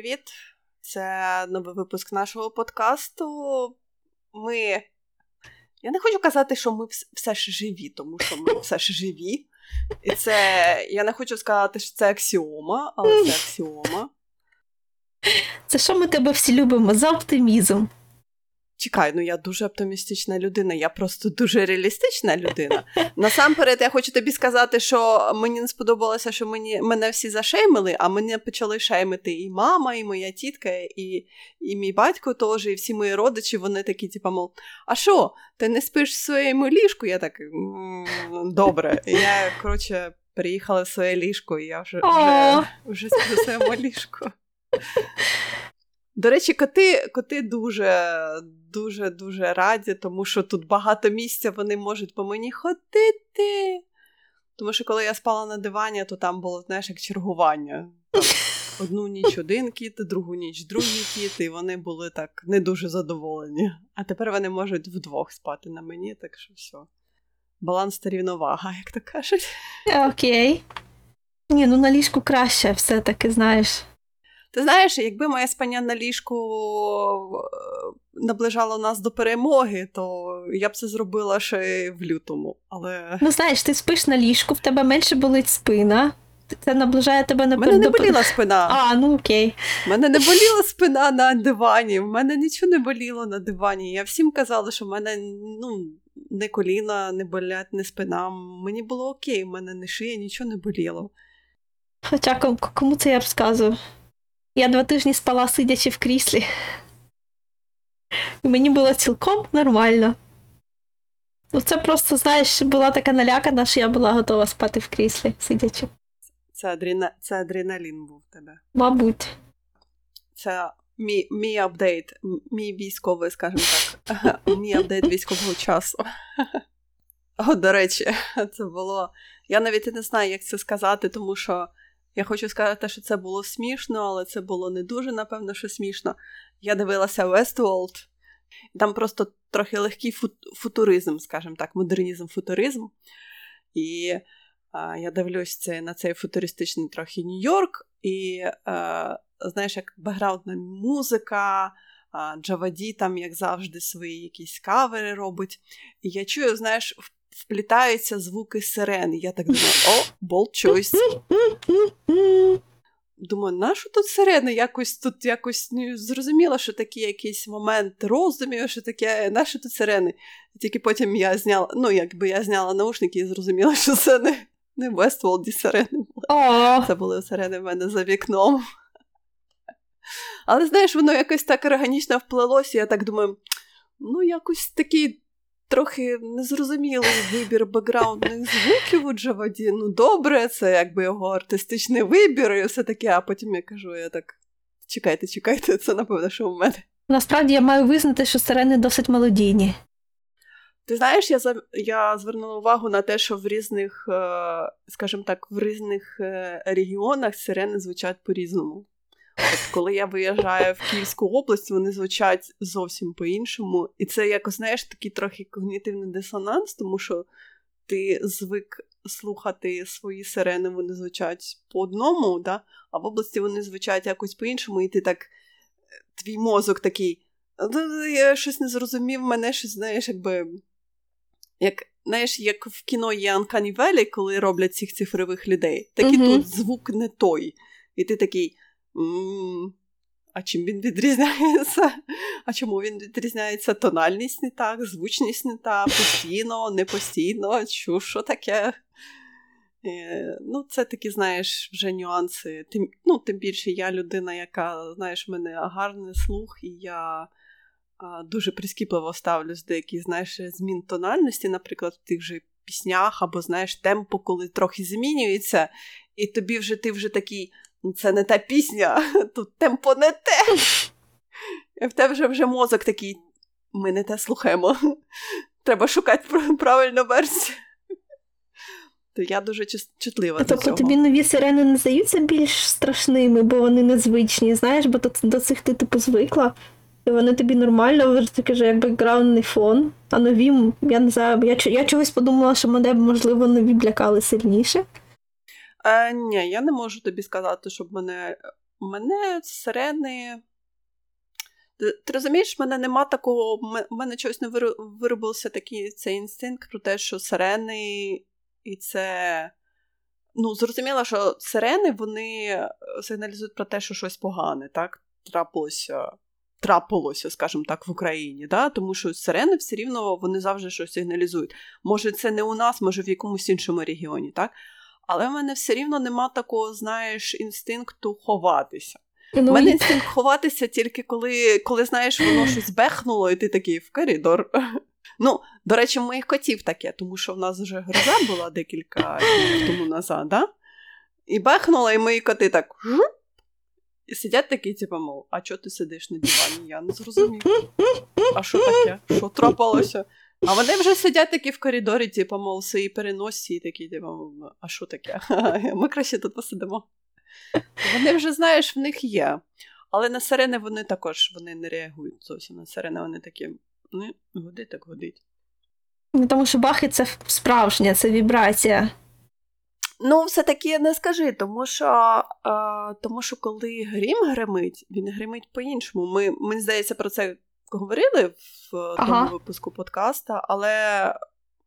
привіт! Це новий випуск нашого подкасту. Ми. Я не хочу казати, що ми все ж живі, тому що ми все ж живі. І це. Я не хочу сказати, що це аксіома, але це аксіома. Це що ми тебе всі любимо за оптимізм. Чекай, ну я дуже оптимістична людина, я просто дуже реалістична людина. Насамперед, я хочу тобі сказати, що мені не сподобалося, що мені мене всі зашеймили, а мене почали шеймити і мама, і моя тітка, і і мій батько теж, і всі мої родичі, вони такі, типу, мол, а що, ти не спиш в своєму ліжку? Я так добре. Я, коротше, приїхала в своє ліжко, і я вже вже, вже сплю в своєму ліжку. До речі, коти коти дуже дуже дуже раді, тому що тут багато місця вони можуть по мені ходити. Тому що коли я спала на дивані, то там було, знаєш, як чергування. Там одну ніч один кіт, другу ніч другий кіт, і вони були так не дуже задоволені. А тепер вони можуть вдвох спати на мені, так що все. Баланс та рівновага, як то кажуть. Окей. Ні, ну на ліжку краще все-таки, знаєш. Ти знаєш, якби моя спання на ліжку е, наближала нас до перемоги, то я б це зробила ще в лютому. Але... Ну, знаєш, ти спиш на ліжку, в тебе менше болить спина. Це наближає тебе на мене не боліла спина. А, ну окей. У мене не боліла спина на дивані, в мене нічого не боліло на дивані. Я всім казала, що в мене ну, не коліна, не болять, не спина. Мені було окей, в мене не шия, нічого не боліло. Хоча кому це я розказую? Я два тижні спала, сидячи в кріслі. І мені було цілком нормально. Ну, це просто, знаєш, була така налякана, що я була готова спати в кріслі, сидячи. Це адрена... це адреналін був в тебе. Мабуть. Це мій мій апдейт, мій військовий, скажімо так, мій апдейт військового часу. О, до речі, це було. Я навіть не знаю, як це сказати, тому що я хочу сказати, що це було смішно, але це було не дуже, напевно, що смішно. Я дивилася Westworld, там просто трохи легкий футуризм, скажімо так, модернізм, футуризм. І а, я дивлюсь це, на цей футуристичний трохи Нью-Йорк, і а, знаєш, як бекграундна музика. Джаваді там, як завжди, свої якісь кавери робить. І я чую, знаєш, вплітаються звуки сирени. Я так думаю, о, болт choice. Думаю, нащо тут сирени? Якось тут якось ну, зрозуміло, що такий якийсь момент роздумів, що таке, нащо тут сирени? Тільки потім я зняла, ну, якби я зняла наушники і зрозуміла, що це не не Вестволді сирени були. Це були сирени в мене за вікном. Але знаєш, воно якось так органічно вплилося, я так думаю, ну, якось такий трохи незрозумілий вибір бекграундних звуків у Джаваді. Ну, добре, це якби його артистичний вибір, і все таке, а потім я кажу, я так. Чекайте, чекайте, це напевно, що у мене. Насправді я маю визнати, що сирени досить молодійні. Ти знаєш, я я звернула увагу на те, що в різних, е, скажімо так, в різних е, регіонах сирени звучать по-різному. Коли я виїжджаю в Київську область, вони звучать зовсім по-іншому. І це якось, знаєш, такий трохи когнітивний дисонанс, тому що ти звик слухати свої сирени, вони звучать по одному, да? а в області вони звучать якось по-іншому, і ти так, твій мозок такий. Я щось не зрозумів, мене щось, знаєш, якби. Як знаєш, як в кіно є Valley, коли роблять цих цифрових людей, так і mm-hmm. тут звук не той. І ти такий. А чим він відрізняється? А чому він відрізняється? Тональність не так, звучність не та, постійно, не постійно, чу, що таке? Е, ну, Це такі, знаєш, вже нюанси. Тим ну, тим більше я людина, яка, знаєш, в мене гарний слух, і я а, дуже прискіпливо ставлюсь до яких, знаєш, змін тональності, наприклад, в тих же піснях, або знаєш, темпо, коли трохи змінюється, і тобі вже ти вже такий. Це не та пісня, тут темпо не те. І в тебе вже вже мозок такий. Ми не те слухаємо. Треба шукати правильну версію. То я дуже чутлива. Тобто до цього. тобі нові сирени не здаються більш страшними, бо вони незвичні, знаєш, бо до цих ти типу звикла. І вони тобі нормально, таке ж як бекграундний фон. А нові, я не знаю, я я чогось подумала, що мене, можливо, нові б лякали сильніше. Е, Ні, я не можу тобі сказати, щоб мене мене сирени. Ти розумієш, в мене нема такого. В мене чогось не виробився такий цей інстинкт про те, що сирени, і це. Ну, зрозуміло, що сирени вони сигналізують про те, що щось погане, так? Трапилося, трапилося, скажімо так, в Україні. Да? Тому що сирени все рівно вони завжди щось сигналізують. Може, це не у нас, може в якомусь іншому регіоні, так? Але в мене все рівно нема такого, знаєш, інстинкту ховатися. Ну, У мене інстинкт ховатися тільки коли, коли знаєш, воно щось бехнуло, і ти такий в коридор. Ну, до речі, в моїх котів таке, тому що в нас вже гроза була декілька днів тому назад, да? і бехнула, і мої коти так і сидять такі, типу, мов, а чого ти сидиш на дивані? Я не зрозумів. А що таке? Що трапилося? А вони вже сидять такі в коридорі, типу, мов, свої переносці, і такі, типу, а що таке? Ми краще тут посидимо. Вони вже, знаєш, в них є. Але на сирени вони також вони не реагують зовсім на сирени, вони такі, ну, годить, так годить. Ну, Тому що бахи це справжня, це вібрація. Ну, все-таки не скажи, тому що е, тому що коли грім гримить, він гримить по-іншому. Ми, Мені здається, про це говорили в ага. тому випуску подкаста, але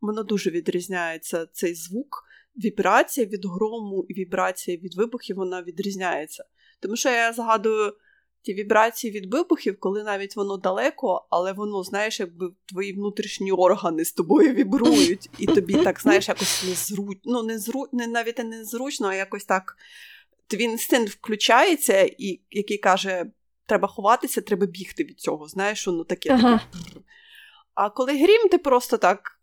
воно дуже відрізняється цей звук вібрація від грому і вібрація від вибухів вона відрізняється. Тому що я згадую ті вібрації від вибухів, коли навіть воно далеко, але воно, знаєш, якби твої внутрішні органи з тобою вібрують, і тобі так, знаєш, якось незручно, ну, незру... не навіть не незручно, а якось так. Твій інстинкт включається, і який каже: треба ховатися, треба бігти від цього. Знаєш, ну таке. Ага. таке. А коли грім, ти просто так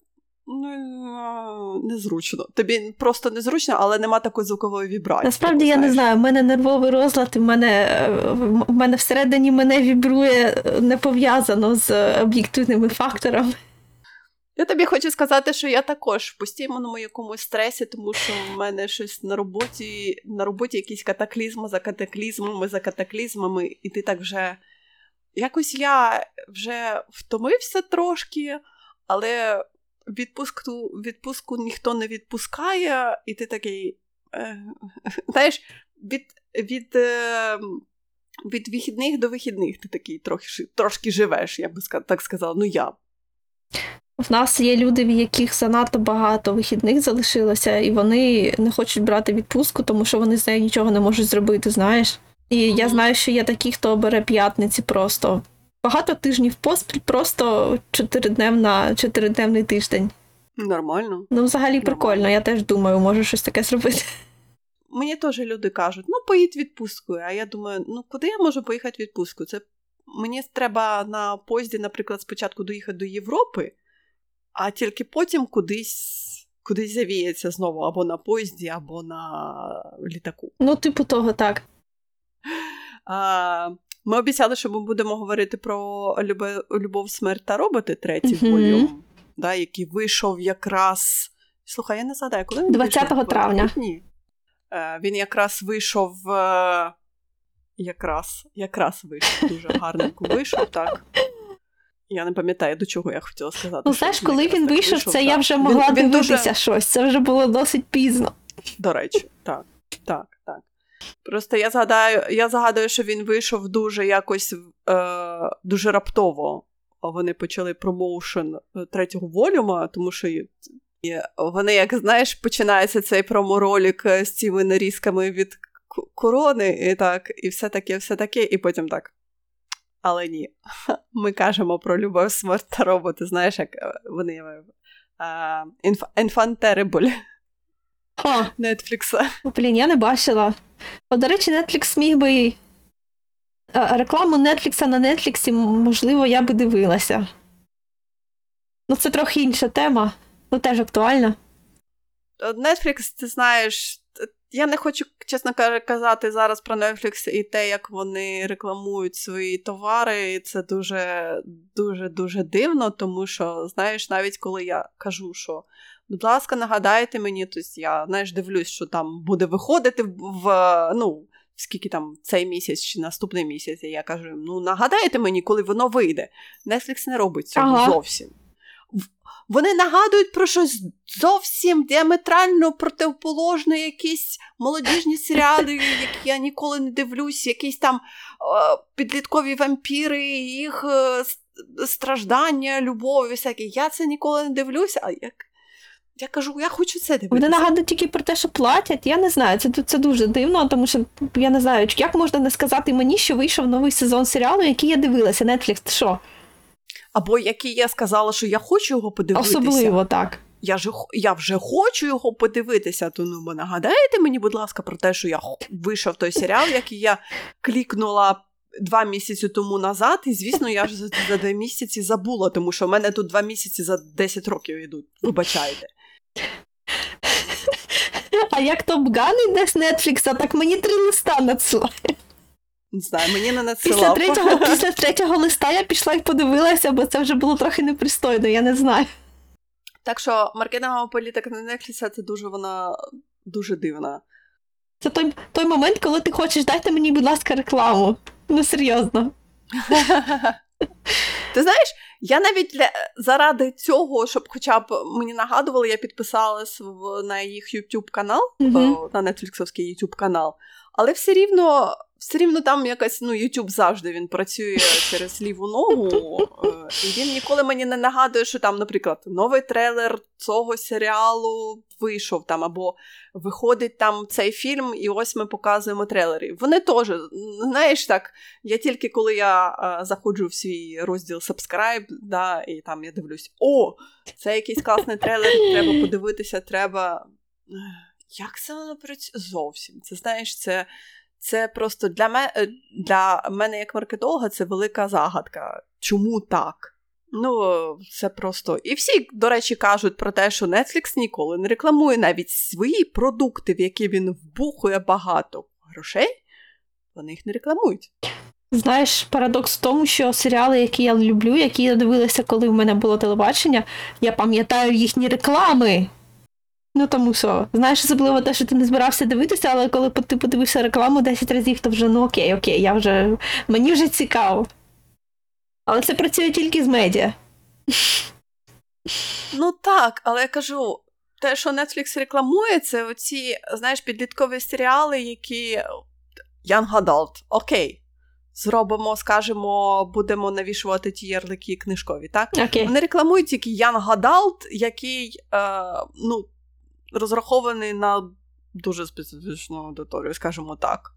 Ну, незручно. Тобі просто незручно, але нема такої звукової вібрації. Насправді я знаєш. не знаю, в мене нервовий розлад, в мене в мене всередині мене вібрує не пов'язано з об'єктивними факторами. Я тобі хочу сказати, що я також в постійному якомусь стресі, тому що в мене щось на роботі, на роботі якісь катаклізми за катаклізмами, за катаклізмами, і ти так вже якось я вже втомився трошки, але відпуску відпустку ніхто не відпускає, і ти такий. Е, знаєш, від від, е, від вихідних до вихідних ти такий трохи, трошки живеш, я би так сказала. Ну я. В нас є люди, в яких занадто багато вихідних залишилося, і вони не хочуть брати відпустку, тому що вони з нею нічого не можуть зробити, знаєш. І я знаю, що є такі, хто бере п'ятниці просто багато тижнів поспіль, просто чотиридневна, чотиридневний тиждень. Нормально. Ну, взагалі Нормально. прикольно, я теж думаю, можу щось таке зробити. Мені теж люди кажуть, ну поїдь відпусткою. А я думаю, ну куди я можу поїхати відпустку? Це мені треба на поїзді, наприклад, спочатку доїхати до Європи, а тільки потім кудись. Кудись завіється знову або на поїзді, або на літаку. Ну, типу того, так. А, ми обіцяли, що ми будемо говорити про любов, смерть та роботи третій mm-hmm. волюм, да, який вийшов якраз. Слухай, я не згадаю, коли він 20 вийшов? травня. Ні. Е, Він якраз вийшов. Е, якраз якраз вийшов. Дуже гарненько вийшов, так. Я не пам'ятаю, до чого я хотіла сказати. Ну, знаєш, коли він вийшов, це так. я вже могла він, дивитися дуже... щось. Це вже було досить пізно. До речі, так, так, так. Просто я згадаю, я згадую, що він вийшов дуже якось е, дуже раптово. Вони почали промоушен е, третього волюма, тому що вони, як знаєш, починається цей проморолік е, з цими нарізками від корони, і так, і все таке, все таке, і потім так. Але ні. Ми кажемо про любов, смерть та роботи, знаєш, як е, вони інфантерибль. Нетфлікса. Блін, я не бачила. О, до речі, Netflix міг би. Рекламу Netflix на Netflix, можливо, я би дивилася. Ну, це трохи інша тема, ну теж актуальна. Netflix, ти знаєш, я не хочу, чесно казати, зараз про Netflix і те, як вони рекламують свої товари. І це дуже дуже дуже дивно, тому що, знаєш, навіть коли я кажу, що Будь ласка, нагадайте мені, тобто я знаєш, дивлюсь, що там буде виходити в ну, скільки там цей місяць чи наступний місяць. І я кажу: ну нагадайте мені, коли воно вийде. Netflix не робить цього ага. зовсім. Вони нагадують про щось зовсім діаметрально противоположне, якісь молодіжні серіали, які я ніколи не дивлюсь, якісь там е, підліткові вампіри, їх е, страждання, любов, всякі. Я це ніколи не дивлюся, а як. Я кажу, я хочу це дивитися. Вони нагадують тільки про те, що платять. Я не знаю, це це дуже дивно, тому що я не знаю, як можна не сказати мені, що вийшов новий сезон серіалу, який я дивилася. Netflix, що? Або який я сказала, що я хочу його подивитися. Особливо так. Я ж я вже хочу його подивитися. То ну нагадаєте мені, будь ласка, про те, що я вийшов той серіал, який я клікнула два місяці тому назад, і звісно, я ж за, за два місяці забула, тому що в мене тут два місяці за 10 років йдуть. Вибачайте. А як Топ Ган йде з Нетфлікса, так мені три листа надсилає. Не знаю, мені не надсилав. Після третього, після третього листа я пішла і подивилася, бо це вже було трохи непристойно, я не знаю. Так що маркетингова політика на Нетфлікса це дуже вона дуже дивна. Це той той момент, коли ти хочеш дайте мені, будь ласка, рекламу. Ну, серйозно. Ти знаєш, я навіть для, заради цього, щоб хоча б мені нагадували, я підписалась в, на їх YouTube канал, mm-hmm. на Netflixовський YouTube канал, але все рівно все рівно там якась ну, YouTube завжди він працює через ліву ногу, е, і він ніколи мені не нагадує, що там, наприклад, новий трейлер цього серіалу вийшов там, або виходить там цей фільм, і ось ми показуємо трейлери. Вони теж, знаєш так, я тільки коли я заходжу в свій розділ Subscribe, да, і там я дивлюсь: о, це якийсь класний трейлер, треба подивитися, треба. Як це воно працює? Зовсім. Це знаєш, це це просто для мене для мене, як маркетолога, це велика загадка. Чому так? Ну, це просто. І всі, до речі, кажуть про те, що Netflix ніколи не рекламує навіть свої продукти, в які він вбухує багато грошей, вони їх не рекламують. Знаєш, парадокс в тому, що серіали, які я люблю, які я дивилася, коли в мене було телебачення, я пам'ятаю їхні реклами. Ну тому що, знаєш, особливо те, що ти не збирався дивитися, але коли ти подивився рекламу 10 разів, то вже ну окей, окей, я вже мені вже цікаво. Але це працює тільки з медіа. Ну так, але я кажу, те, що Netflix рекламує, це оці, знаєш, підліткові серіали, які Young Adult, окей. Зробимо, скажімо, будемо навішувати ті ярлики книжкові, так? Okay. Вони рекламують тільки Young Adult, який е, ну, розрахований на дуже специфічну аудиторію, скажімо так.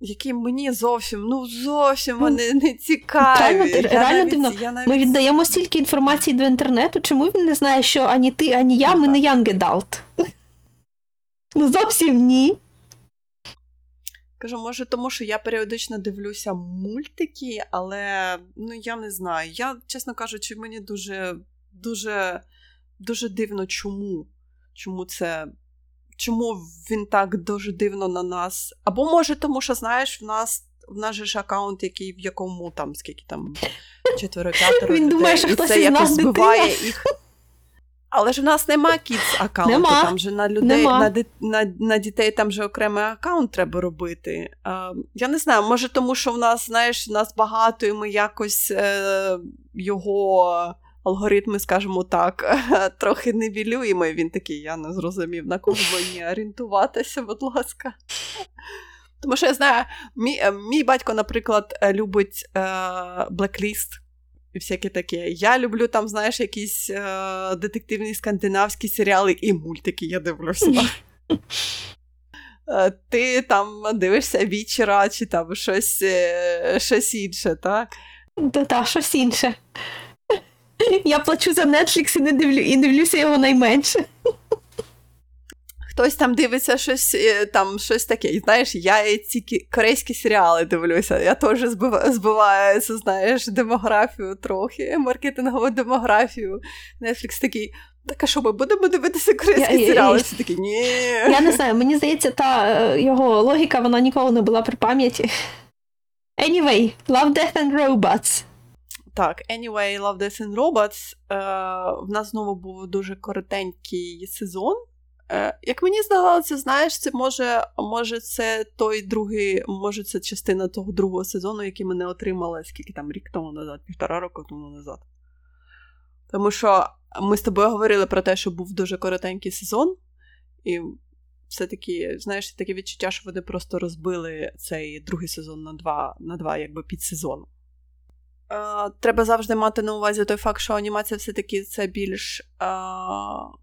Які мені зовсім, ну зовсім вони не цікаві. Реально, реально дивно. Навіть... Ми віддаємо стільки інформації до інтернету, чому він не знає, що ані ти, ані я, ну, ми так. не young adult? Ну, зовсім ні. Кажу, може, тому що я періодично дивлюся мультики, але ну я не знаю. Я, чесно кажучи, мені дуже дуже, дуже дивно, чому. Чому це чому він так дуже дивно на нас. Або може, тому що, знаєш, в нас в нас же ж аккаунт, який в якому там скільки там четверо п'ятеро Він думає, що хтось це якось збиває їх. Але ж в нас нема кіц аккаунту, там же на людей, на на, на дітей там же окремий аккаунт треба робити. А, Я не знаю, може, тому що в нас, знаєш, в нас багато, і ми якось е, його алгоритми, скажімо так, трохи невілюємо. І він такий, я не зрозумів, на кого мені орієнтуватися, будь ласка. Тому що я знаю, мій е, мій батько, наприклад, е, любить е, Blacklist і всяке таке. Я люблю там, знаєш, якісь е, детективні скандинавські серіали і мультики я дивлюся. Е, ти там дивишся вічера чи там щось щось інше, так? Так, щось інше. Я плачу за Netflix і не дивлю, і дивлюся його найменше. Хтось там дивиться щось е, там щось таке. знаєш, я ці корейські серіали дивлюся. Я теж збиваю, знаєш, демографію трохи, маркетингову демографію. Netflix такий. Так, а що ми будемо дивитися корейські я, серіали? Всі такі, ні. Я не знаю, мені здається, та е, його логіка вона ніколи не була при пам'яті. Anyway, Love, Death and Robots. Так, Anyway, Love, Death and Robots. Е, В нас знову був дуже коротенький сезон. Е, Як мені здавалося, знаєш, це може може це той другий, може це частина того другого сезону, який ми не отримали, скільки там рік тому назад, півтора року тому назад. Тому що ми з тобою говорили про те, що був дуже коротенький сезон, і все-таки, знаєш, таке відчуття, що вони просто розбили цей другий сезон на два, на два якби підсезони. Е, треба завжди мати на увазі той факт, що анімація все-таки це більш е,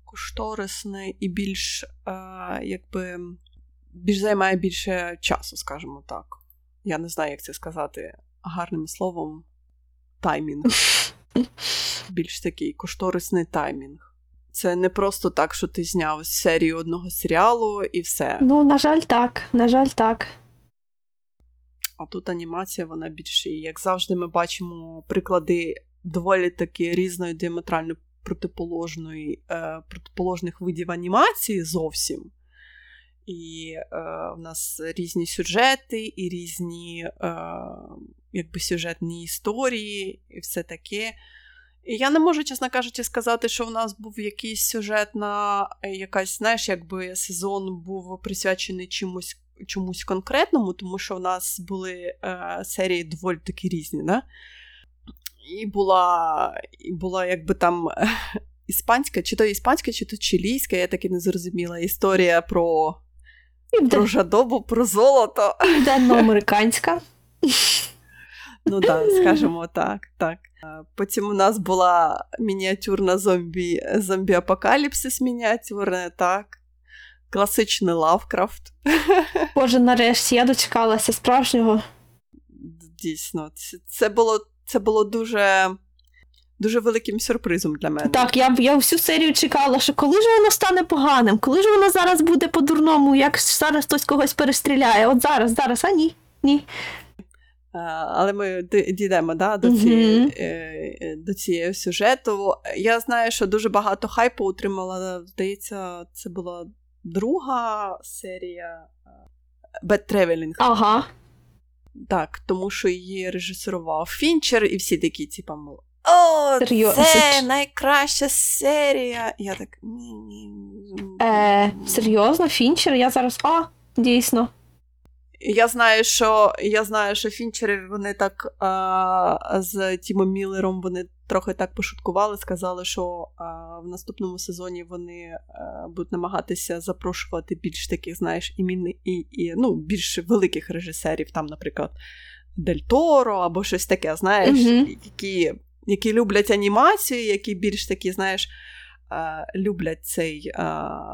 кошторисне і більш е, якби більш займає більше часу, скажімо так. Я не знаю, як це сказати гарним словом. Таймінг. Більш такий кошторисний таймінг. Це не просто так, що ти зняв серію одного серіалу і все. Ну, на жаль, так. На жаль, так. А тут анімація, вона більше. І як завжди, ми бачимо приклади доволі таки різної діаметрально протиположної, е, протиположних видів анімації зовсім. І е, в нас різні сюжети, і різні е, якби сюжетні історії, і все таке. І я не можу, чесно кажучи, сказати, що в нас був якийсь сюжет на якась, знаєш, якби сезон був присвячений чомусь чомусь конкретному, тому що в нас були е, серії доволі таки різні. Да? І була, і була якби там іспанська, чи то іспанська, чи то чилійська, я так і не зрозуміла. Історія про про жадобу, про золото. Південноамериканська. Ну так, скажімо так. так. Потім у нас була мініатюрна зомбі, зомбі-апокаліпсис мініатюрна, так. Класичний Лавкрафт. Боже, нарешті, я дочекалася справжнього. Дійсно, це було це було дуже дуже великим сюрпризом для мене. Так, я я всю серію чекала, що коли ж воно стане поганим, коли ж воно зараз буде по-дурному, як зараз хтось когось перестріляє. От зараз, зараз, а ні. ні. Але ми дійдемо да, до цієї, mm-hmm. до цієї сюжету. Я знаю, що дуже багато хайпу отримала, здається, це була друга серія Bad Traveling. Ага. Так, тому що її режисерував Фінчер, і всі такі, типа, мол, о, Серйозно? це найкраща серія. Я так. Е, Серйозно, Фінчер? Я зараз. А, дійсно. Я знаю, що я знаю, що Фінчери вони так а, з Тімом Міллером вони трохи так пошуткували, сказали, що а, в наступному сезоні вони а, будуть намагатися запрошувати більш таких, знаєш, імін, і, і, ну, більш великих режисерів, там, наприклад, Дель Торо або щось таке, знаєш, mm-hmm. які які люблять анімацію, які більш такі, знаєш, люблять цей,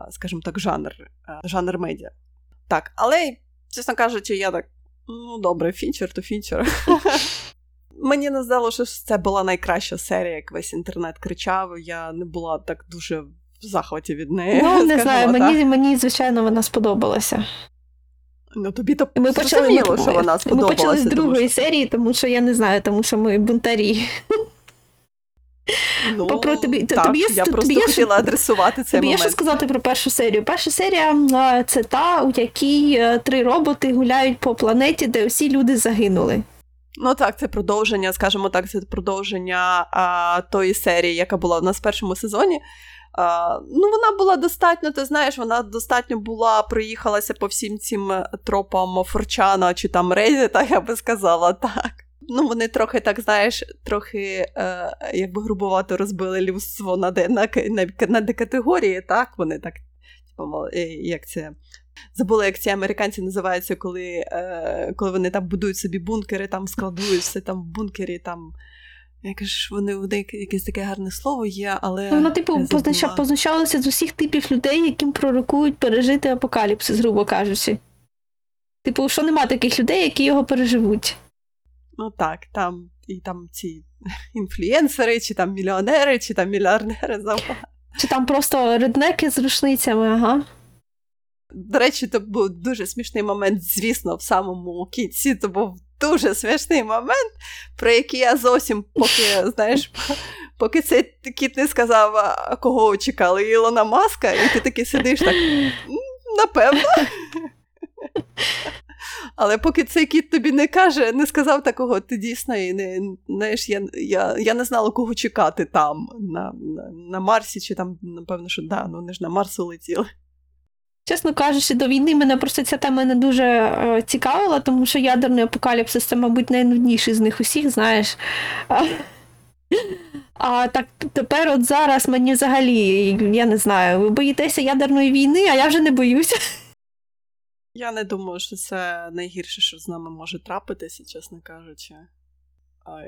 скажімо так, жанр, жанр медіа. Так, але, чесно кажучи, я так, ну, добре, фінчер то фінчер. Мені не здалося, що це була найкраща серія, як весь інтернет кричав. Я не була так дуже в захваті від неї. Ну, не знаю, мені, мені, звичайно, вона сподобалася. Ну, тобі то ми почали, що вона сподобалася. Ми почали з другої що... серії, тому що я не знаю, тому що ми бунтарі. Ну, Попро, тобі, так, тобі Я тобі просто є, хотіла адресувати цей тобі момент. є що сказати про першу серію. Перша серія це та, у якій е, три роботи гуляють по планеті, де всі люди загинули. Ну так, це продовження, скажімо так, це продовження а, тої серії, яка була в нас в першому сезоні. А, Ну, Вона була достатньо, ти знаєш, вона достатньо була, проїхалася по всім цим тропам Форчана чи там Резіта, я би сказала так. Ну, вони трохи так, знаєш, трохи е, якби грубовато розбили людство на де, на, на, на декатегорії, так? Вони так, типу, як це. Забула, як ці американці називаються, коли е, коли вони там будують собі бункери, там складують все там в бункері. там... Я кажу, вони вони якесь таке гарне слово є, але. Ну, типу, позначалося з усіх типів людей, яким пророкують пережити апокаліпсис, грубо кажучи. Типу, що нема таких людей, які його переживуть. Ну так, там і там ці інфлюєнсери, чи там мільйонери, чи там мільярдери Чи там просто реднеки з рушницями, ага. До речі, це був дуже смішний момент, звісно, в самому кінці це був дуже смішний момент, про який я зовсім поки, знаєш, поки цей кіт не сказав, кого чекали, Ілона Маска, і ти такий сидиш так. Напевно. Але поки цей кіт тобі не каже, не сказав такого, ти дійсно і не знаєш, я я, я не знала, кого чекати там, на на, на Марсі, чи там, напевно, що да, ну вони ж на Марс улетіли. Чесно кажучи, до війни мене просто ця тема не дуже е, цікавила, тому що ядерний апокаліпсис це, мабуть, найнудніший з них усіх, знаєш. А так тепер, от зараз мені взагалі, я не знаю, ви боїтеся ядерної війни, а я вже не боюся. Я не думаю, що це найгірше, що з нами може трапитися, чесно кажучи.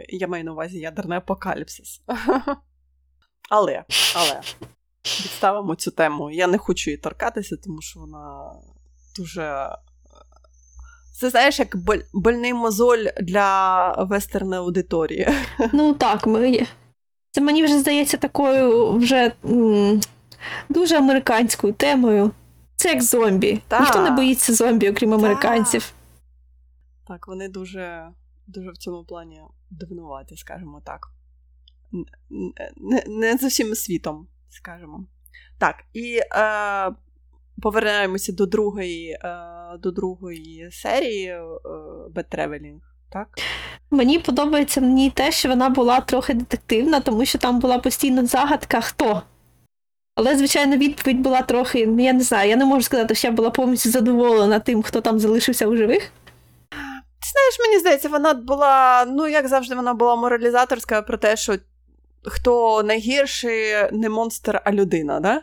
Я маю на увазі ядерний апокаліпсис. Але, але відставимо цю тему. Я не хочу її торкатися, тому що вона дуже. Це знаєш, як больний мозоль для вестерної аудиторії. Ну так, ми... це мені вже здається такою вже м- дуже американською темою. Це як зомбі. Так. Ніхто не боїться зомбі, окрім так. американців. Так, вони дуже дуже в цьому плані дивнуваті, скажімо так. Не, не з усім світом, скажімо. Так, і е, повернемося до другої е, до другої серії е, Bad Traveling, так? Мені подобається мені те, що вона була трохи детективна, тому що там була постійно загадка хто. Але, звичайно, відповідь була трохи, ну, я не знаю, я не можу сказати, що я була повністю задоволена тим, хто там залишився у живих. Ти знаєш, мені здається, вона була, ну, як завжди, вона була моралізаторська про те, що хто найгірший не монстр, а людина, да?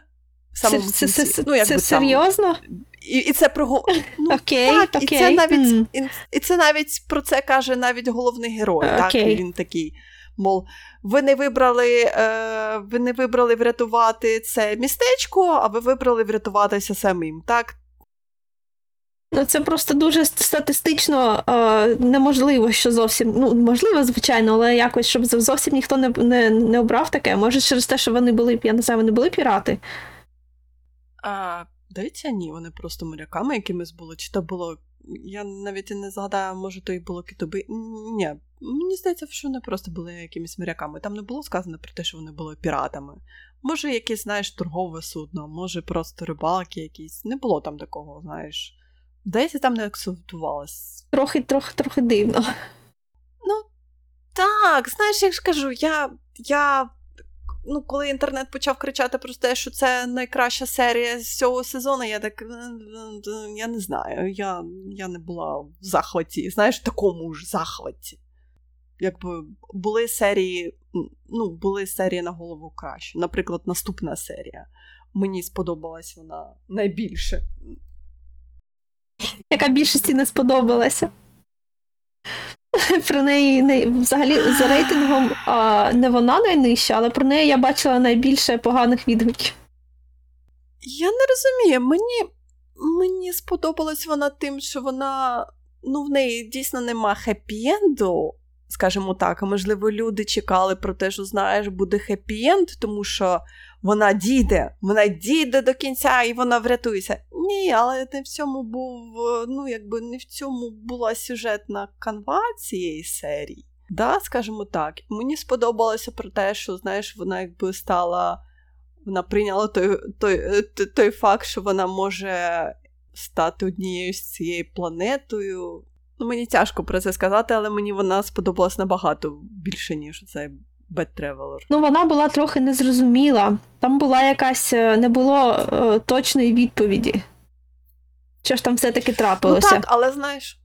Це, це, це, ну, це серйозно? І і це про ну, окей, так, окей. І це навіть mm. і, і це навіть про це каже навіть головний герой. Okay. Так, і Він такий. Мол, ви не вибрали е, ви не вибрали врятувати це містечко, а ви вибрали врятуватися самим. так? Ну, Це просто дуже статистично е, неможливо, що зовсім. Ну, можливо, звичайно, але якось, щоб зовсім ніхто не не, не обрав таке. Може, через те, що вони були, я не знаю, вони були пірати. А, Здається, ні, вони просто моряками якимись були. Чи то було. Я навіть не згадаю, може, то і було китоби. Ні, мені здається, що вони просто були якимись моряками. Там не було сказано про те, що вони були піратами. Може, якесь, знаєш, торгове судно, може, просто рибалки якісь. Не було там такого, знаєш. Десь там не акцентувалось. Трохи, трохи, трохи дивно. Ну, так, знаєш, як ж кажу, я. я ну, коли інтернет почав кричати про те, що це найкраща серія з цього сезону, я так «Е, е, я не знаю. Я я не була в захваті, знаєш, в такому ж захваті. Якби були серії, ну, були серії на голову краще. Наприклад, наступна серія. Мені сподобалась вона найбільше. Яка більшості не сподобалася? Про неї не, взагалі за рейтингом не вона найнижча, але про неї я бачила найбільше поганих відгуків. Я не розумію. Мені мені сподобалась вона тим, що вона ну, в неї дійсно нема хеппі-енду, скажімо так. А можливо, люди чекали про те, що знаєш, буде хеппі-енд, тому що вона дійде, вона дійде до кінця і вона врятується. Ні, але не в цьому був, ну якби не в цьому була сюжетна канва цієї серії. Да, скажімо так. Мені сподобалося про те, що знаєш, вона якби стала. Вона прийняла той, той, той, той факт, що вона може стати однією з цією планетою. Ну, Мені тяжко про це сказати, але мені вона сподобалась набагато більше, ніж цей Bad Traveler. Ну, вона була трохи незрозуміла. Там була якась, е, не було е, точної відповіді. Що ж там все-таки трапилося? Ну так, але знаєш.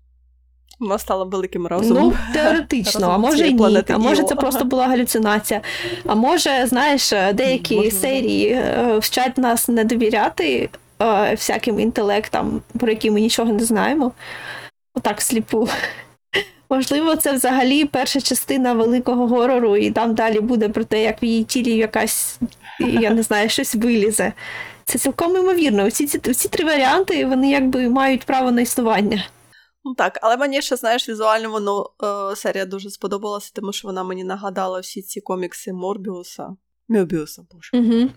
Вона стала великим розумом. Ну, теоретично, а може і ні. А може це просто була галюцинація. А може, знаєш, е, деякі Можливо. серії е, вчать нас не довіряти е, всяким інтелектам, про які ми нічого не знаємо. Отак сліпу. Можливо, це взагалі перша частина великого горору, і там далі буде про те, як в її тілі якась, я не знаю, щось вилізе. Це цілком імовірно. Всі ці всі три варіанти вони якби мають право на існування. Ну так, але мені ще, знаєш, візуально воно е, серія дуже сподобалася, тому що вона мені нагадала всі ці комікси Морбіуса. Мьобіуса, боже. Угу.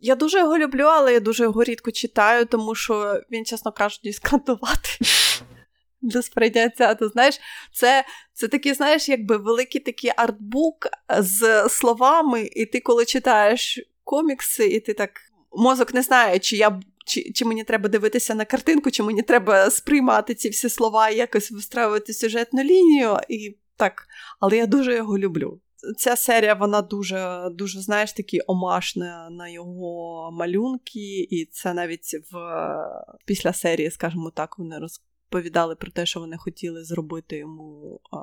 Я дуже його люблю, але я дуже його рідко читаю, тому що він, чесно кажучи, скандувати для сприйняття. Ти знаєш, це це такий, знаєш, якби великий такий артбук з словами, і ти, коли читаєш комікси, і ти так мозок не знає, чи я. Чи чи мені треба дивитися на картинку, чи мені треба сприймати ці всі слова і якось вистраювати сюжетну лінію, і так, але я дуже його люблю. Ця серія, вона дуже, дуже, знаєш, такі омашна на його малюнки, і це навіть в після серії, скажімо так, вони роз, розповідали про те, що вони хотіли зробити йому а,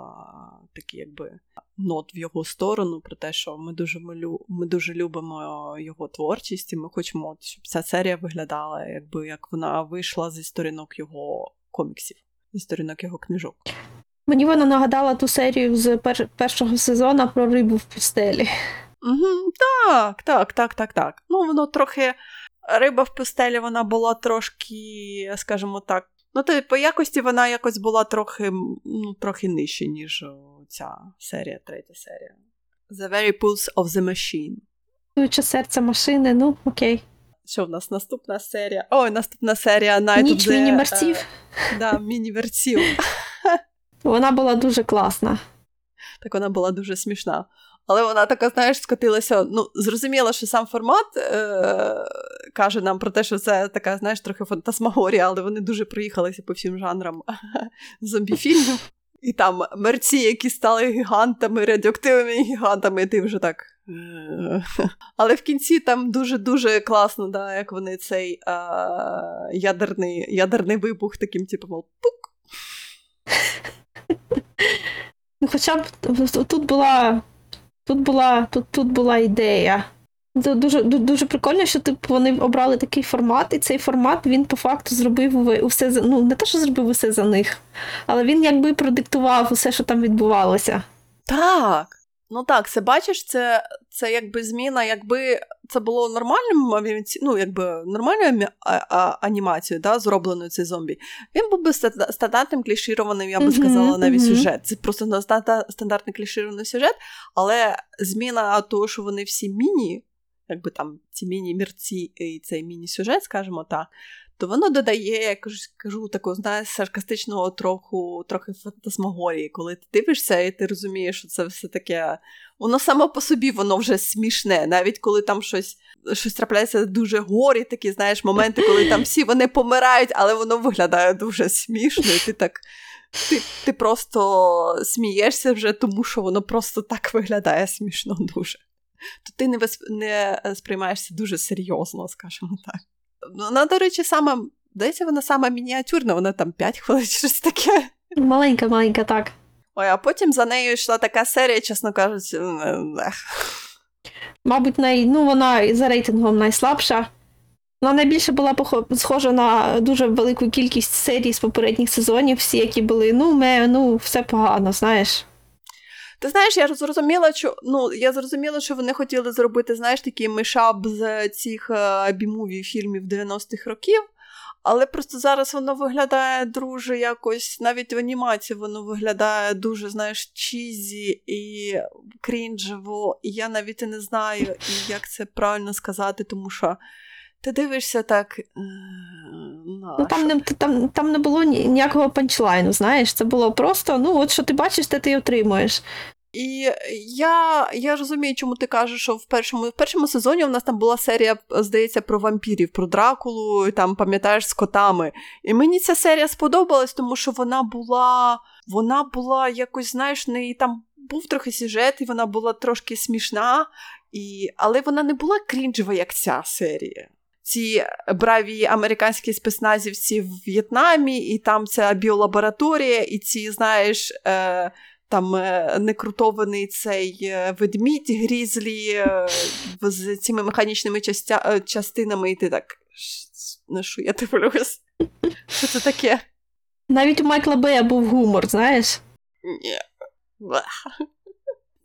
такі, якби нот в його сторону, про те, що ми дуже ми дуже любимо його творчість, і ми хочемо, щоб ця серія виглядала, якби як вона вийшла зі сторінок його коміксів, зі сторінок його книжок. Мені вона нагадала ту серію з пер- першого сезону про рибу в пустелі. Угу, Так, так, так, так, так. Ну, воно трохи. Риба в пустелі вона була трошки, скажімо так. Ну, то по якості вона якось була трохи ну, трохи нижче, ніж ця серія, третя серія. The Very Pulse of the Machine. Чуюче серце машини, ну окей. Що в нас наступна серія? Ой, наступна серія Night Ніч of the... міні-мерців. Uh, да, міні-мерців. Вона була дуже класна. Так вона була дуже смішна. Але вона така, знаєш, скотилася. Ну, зрозуміло, що сам формат е- каже нам про те, що це така, знаєш, трохи фантасмагорія, але вони дуже проїхалися по всім жанрам зомбі-фільмів. І там мерці, які стали гігантами, радіоактивними гігантами, і ти вже так. Е, але в кінці там дуже-дуже класно, да, як вони цей а, ядерний ядерний вибух таким, типу, мол, пук. Ну, Хоча б тут була тут була тут, тут була ідея. Це дуже дуже прикольно, що типу, вони обрали такий формат, і цей формат він по факту зробив усе за ну не те, що зробив усе за них, але він якби продиктував усе, що там відбувалося. Так. Ну так, це бачиш, це це якби зміна, якби це було нормальним ну, якби нормальною анімацією, да, зробленою цей зомбі. Він був би стандартним клішірованим, я би сказала, навіть сюжет. Це просто стандартний клішірований сюжет, але зміна того, що вони всі міні, якби там ці міні-мірці і цей міні-сюжет, скажімо так, то воно додає, я кажу, кажу такого, знаєш, саркастичного троху, трохи фантасмагорії, коли ти дивишся, і ти розумієш, що це все таке. Воно само по собі воно вже смішне, навіть коли там щось щось трапляється дуже горі, такі, знаєш, моменти, коли там всі вони помирають, але воно виглядає дуже смішно, і ти так. Ти ти просто смієшся вже, тому що воно просто так виглядає смішно дуже. То ти не не сприймаєшся дуже серйозно, скажімо так. Вона, до речі, саме, здається, вона сама мініатюрна, вона там 5 хвилин щось таке. Маленька, маленька, так. Ой, а потім за нею йшла така серія, чесно кажучи. Мабуть, най... ну, вона за рейтингом найслабша. Вона найбільше була схожа на дуже велику кількість серій з попередніх сезонів, всі, які були, ну, ме, ну, все погано, знаєш. Ти знаєш, я зрозуміла, що ну я зрозуміла, що вони хотіли зробити, знаєш, такий мишаб з цих е, бімуві фільмів 90-х років. Але просто зараз воно виглядає дуже якось, навіть в анімації воно виглядає дуже, знаєш, чізі і крінжево, і я навіть і не знаю, як це правильно сказати, тому що ти дивишся так. Е, ну, Там не там, там не було ніякого панчлайну, знаєш, це було просто, ну, от що ти бачиш, те ти отримуєш. І я я розумію, чому ти кажеш, що в першому в першому сезоні у нас там була серія, здається, про вампірів, про Дракулу, і там, пам'ятаєш, з котами. І мені ця серія сподобалась, тому що вона була вона була якось, знаєш, не там був трохи сюжет, і вона була трошки смішна, і... але вона не була крінжева, як ця серія ці браві американські спецназівці в В'єтнамі, і там ця біолабораторія, і ці, знаєш, е, там е, некрутований цей е, ведмідь грізлі е, з цими механічними частя, е, частинами, і ти так. На що я дивлюсь? Що це таке? Навіть у Майкла Бея був гумор, знаєш? Ні.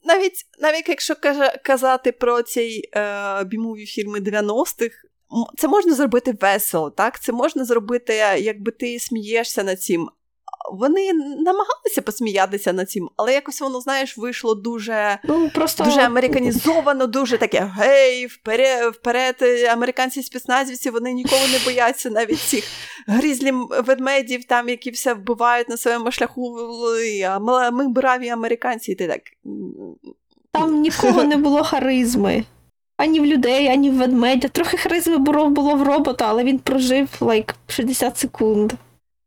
Навіть навіть якщо казати про цей е, бімові фільми 90-х, це можна зробити весело, так? Це можна зробити, якби ти смієшся над цим. Вони намагалися посміятися над цим, але якось воно, знаєш, вийшло дуже ну, просто... дуже американізовано, дуже таке гей, вперед, вперед, американці спецназівці, вони ніколи не бояться навіть цих грізлі ведмедів, там, які все вбивають на своєму шляху. Ми браві американці, і ти так. Там нікого не було харизми ані в людей, ані в ведмедя. Трохи харизми було в робота, але він прожив лайк 60 секунд.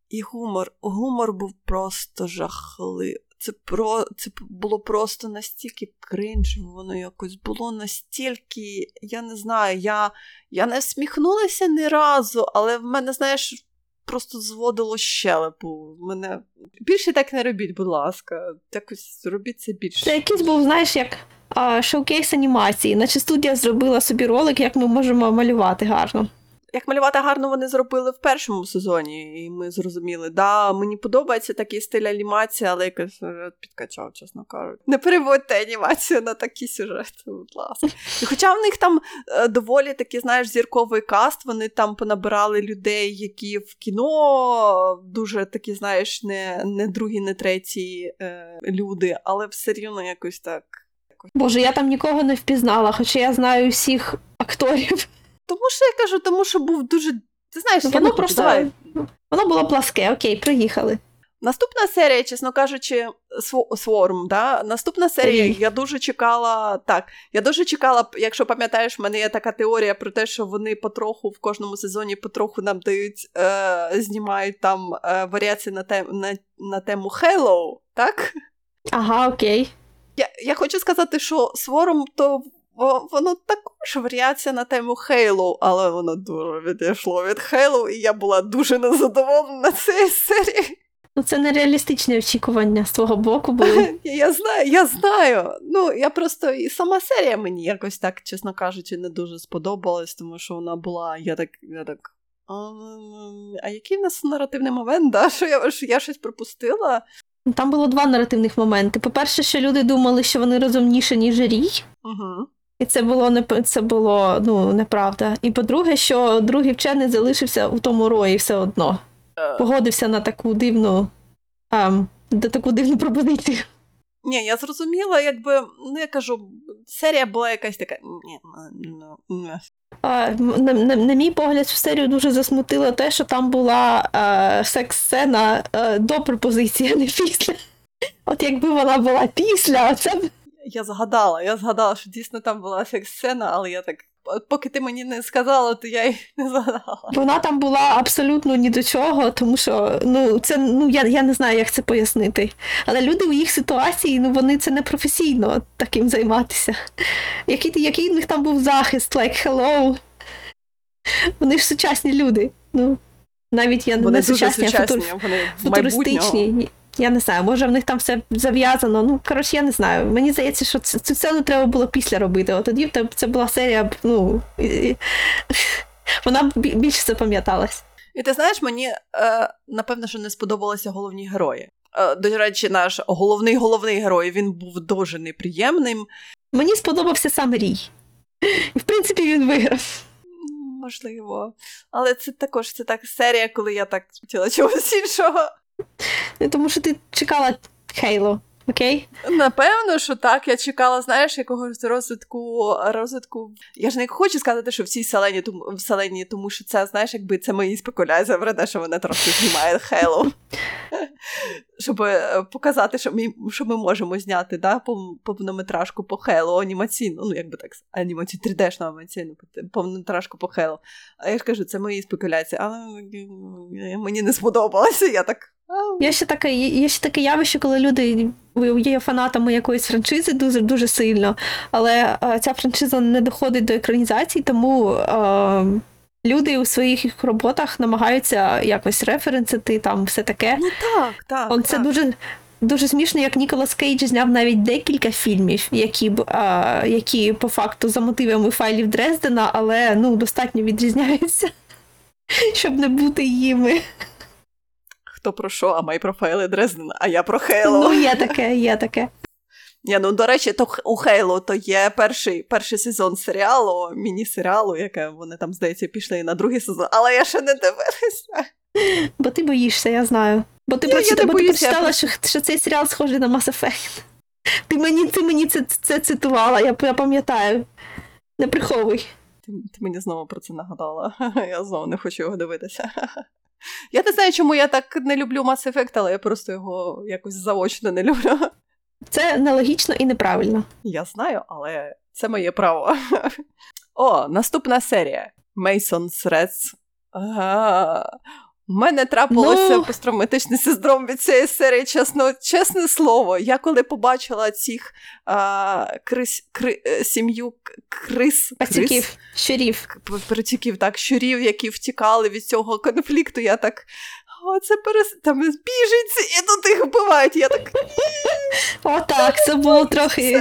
І гумор. Гумор був просто жахливий. Це про це було просто настільки кринж, воно якось було настільки, я не знаю, я я не всміхнулася ні разу, але в мене, знаєш, просто зводило щелепу. Мене більше так не робіть, будь ласка. Якось робіть це більше. Це якийсь був, знаєш, як шоукейс анімації, наче студія зробила собі ролик, як ми можемо малювати гарно. Як малювати гарно вони зробили в першому сезоні, і ми зрозуміли, да, мені подобається такий стиль анімації, але якось підкачав, чесно кажучи. Не переводьте анімацію на такі сюжети, будь ласка. І хоча в них там е, доволі такий, знаєш, зірковий каст, вони там понабирали людей, які в кіно дуже такі, знаєш, не не другі, не треті е, люди, але все рівно якось так. Боже, я там нікого не впізнала, хоча я знаю всіх акторів. Тому що я кажу, тому що був дуже. Ти знаєш, воно я просто давай. воно було пласке, окей, приїхали. Наступна серія, чесно кажучи, Сворм, да? Наступна серія, Ой. я дуже чекала. Так, я дуже чекала, якщо пам'ятаєш, в мене є така теорія про те, що вони потроху в кожному сезоні потроху нам дають, е, знімають там е, варіації на тем, на, на тему Halo, так? Ага, окей. Я я хочу сказати, що Сворм то воно також варіація на тему Хейлоу, але воно дуже відійшло від Хейлоу, і я була дуже незадоволена цією серією. Ну, це нереалістичні очікування з твого боку були. Я знаю, я знаю. Ну, я просто і сама серія мені якось так, чесно кажучи, не дуже сподобалась, тому що вона була, я так, я так. А, а який в нас наративний момент? да? Що я що я щось пропустила? Там було два наративних моменти. По-перше, що люди думали, що вони розумніші, ніж рій. Угу. І це було не це було ну, неправда. І по-друге, що другий вчений залишився у тому рої все одно. Е. Погодився на таку дивну ем, на таку дивну пропозицію. Ні, я зрозуміла, якби, ну я кажу, серія була якась така. Ні, ну, ні. А, на, на, на мій погляд, в серію дуже засмутило те, що там була е, секс-сцена е, до пропозиції, а не після. От якби вона була після, це б я згадала, я згадала, що дійсно там була секс-сцена, але я так. Поки ти мені не сказала, то я й не згадала. Вона там була абсолютно ні до чого, тому що ну це ну я я не знаю, як це пояснити. Але люди у їх ситуації, ну вони це не професійно таким займатися. Який який в них там був захист, like hello. Вони ж сучасні люди. Ну навіть я вони не сучасні, а футур... вони футуристичні. Я не знаю, може в них там все зав'язано. Ну, коротше, я не знаю. Мені здається, що цю сцену треба було після робити. От тоді це була серія, ну вона більше запам'яталась. І ти знаєш, мені е, напевно, що не сподобалися головні герої. Е, до речі, наш головний головний герой він був дуже неприємним. Мені сподобався сам Рій. І в принципі він виграв. Можливо. Але це також це так серія, коли я так хотіла чогось іншого. Тому що ти чекала Хейло, окей? Напевно, що так. Я чекала, знаєш, якогось розвитку розвитку. Я ж не хочу сказати, що в цій селені, тому в селені, тому що це, знаєш, якби це мої спекуляції про те, що вона трошки знімає Хейло. Щоб е, показати, що ми що ми можемо зняти да, повнометражку по Хейло, анімаційну, ну якби так, анімацію 3D-шну анімаційну повнометражку по Хейло. А я ж кажу, це мої спекуляції, але мені не сподобалося. Я так. Є ще таке є ще таке явище, коли люди є фанатами якоїсь франшизи дуже дуже сильно, але а, ця франшиза не доходить до екранізації, тому а, люди у своїх роботах намагаються якось референсити, там все таке. Ну так, так. Он, Це так. дуже дуже смішно, як Ніколас Кейдж зняв навіть декілька фільмів, які а, які по факту за мотивами файлів Дрездена, але ну, достатньо відрізняються, щоб не бути їми хто про що, а май про файли Дрездена, а я про Хейло. Ну, є таке, є таке. Ні, ну, До речі, то у Хейло то є перший перший сезон серіалу, міні-серіалу, яке вони там, здається, пішли на другий сезон, але я ще не дивилася. Бо ти боїшся, я знаю. Бо ти прочитала, бо ти прочитала, що, що цей серіал схожий на Mass Effect. Ти мені ти мені це це цитувала, я я пам'ятаю. Не приховуй. Ти, ти мені знову про це нагадала. Я знову не хочу його дивитися. Я не знаю, чому я так не люблю Mass Effect, але я просто його якось заочно не люблю. Це нелогічно і неправильно. Я знаю, але це моє право. О, наступна серія. Мейсон Средс. Ага. У мене трапилося ну... посттравматичний синдром від цієї серії, чесно, чесне слово. Я коли побачила цих а, крис, кри, е, сім'ю крис. Пацюків, щурів. Пацюків, так, щурів, які втікали від цього конфлікту, я так. О, це перес... там біженці, і тут їх вбивають. Я так. О, так, це було трохи.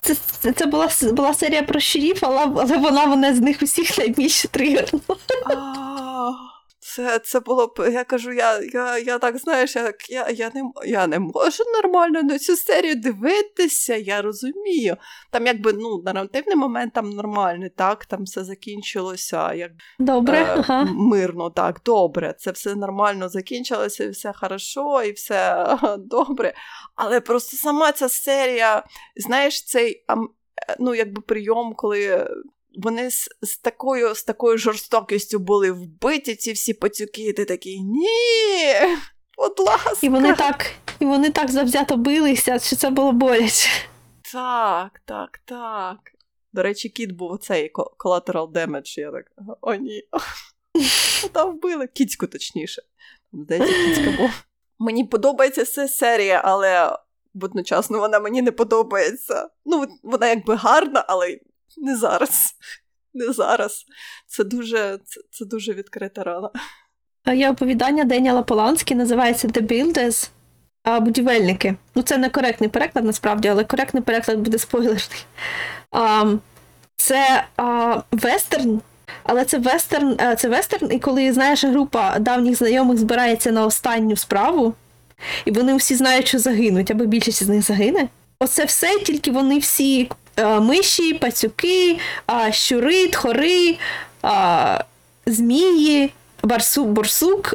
Це це, це була була серія про щурів, але, але вона мене з них усіх найбільше тригернула. Це це було б, я кажу, я я, я так знаєш, я я, я, не я не можу нормально на цю серію дивитися, я розумію. Там якби ну, наративний момент там нормальний, так, там все закінчилося як добре, е, ага. мирно, так, добре. Це все нормально закінчилося, і все хорошо, і все добре. Але просто сама ця серія, знаєш, цей ну, якби прийом, коли вони з, з такою з такою жорстокістю були вбиті, ці всі пацюки, і ти такий ні. Будь ласка. І вони так і вони так завзято билися, що це було боляче. Так, так, так. До речі, кіт був оцей collateral damage. Я так, о, ні. Там вбили. Кіцьку, точніше. Здається, кіцька був. Мені подобається ця серія, але водночасно вона мені не подобається. Ну, вона якби гарна, але не зараз. Не зараз. Це дуже це, це дуже відкрита рана. Є оповідання Деніела Поланські, називається The Builders, а будівельники. Ну, це не коректний переклад, насправді, але коректний переклад буде спойлерний. А, Це а, вестерн, але це вестерн, це вестерн, і коли, знаєш, група давніх знайомих збирається на останню справу, і вони всі знають, що загинуть, або більшість з них загине. Оце все, тільки вони всі Е, миші, пацюки, щури, тхори, змії, барсук, борсук.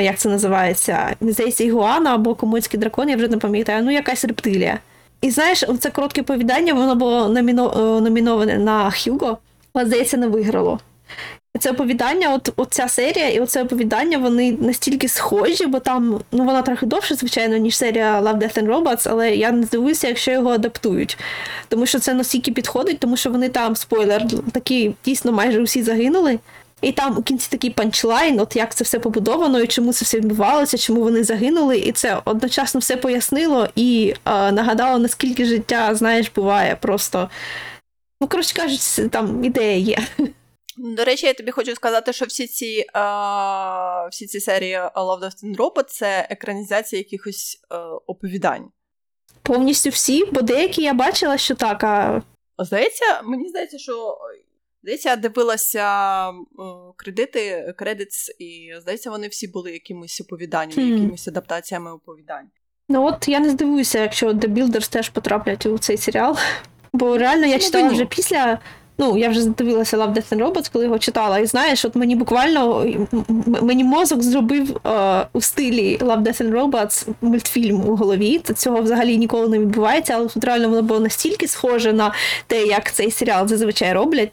Як це називається? Здається, ігуана або комуцький дракон, я вже не пам'ятаю, ну якась рептилія. І знаєш, це коротке повідання, воно було номіно... номіноване на Хьюго, але здається, не виграло. Це оповідання, от, от ця серія і оце оповідання, вони настільки схожі, бо там ну вона трохи довше, звичайно, ніж серія Love, Death and Robots, але я не здивуюся, якщо його адаптують. Тому що це настільки підходить, тому що вони там, спойлер, такі дійсно майже усі загинули. І там у кінці такий панчлайн, от як це все побудовано, і чому це все відбувалося, чому вони загинули, і це одночасно все пояснило і е, нагадало, наскільки життя, знаєш, буває просто. Ну, коротше кажучи, там ідея є. До речі, я тобі хочу сказати, що всі ці а, всі ці серії Love, Death and Robot — це екранізація якихось е, оповідань. Повністю всі, бо деякі я бачила, що так. а... Здається, мені здається, що здається, я дивилася е, кредити, кредитс, і здається, вони всі були якимось оповіданнями, mm. якимись адаптаціями оповідань. Ну от я не здивуюся, якщо The Builders теж потраплять у цей серіал. Бо реально я ну, читала вже після Ну, я вже дивилася Love, Death and Robots, коли його читала. І знаєш, от мені буквально мені мозок зробив е, у стилі Love, Death and Robots мультфільм у голові. Це цього взагалі ніколи не відбувається, але тут реально воно було настільки схоже на те, як цей серіал зазвичай роблять.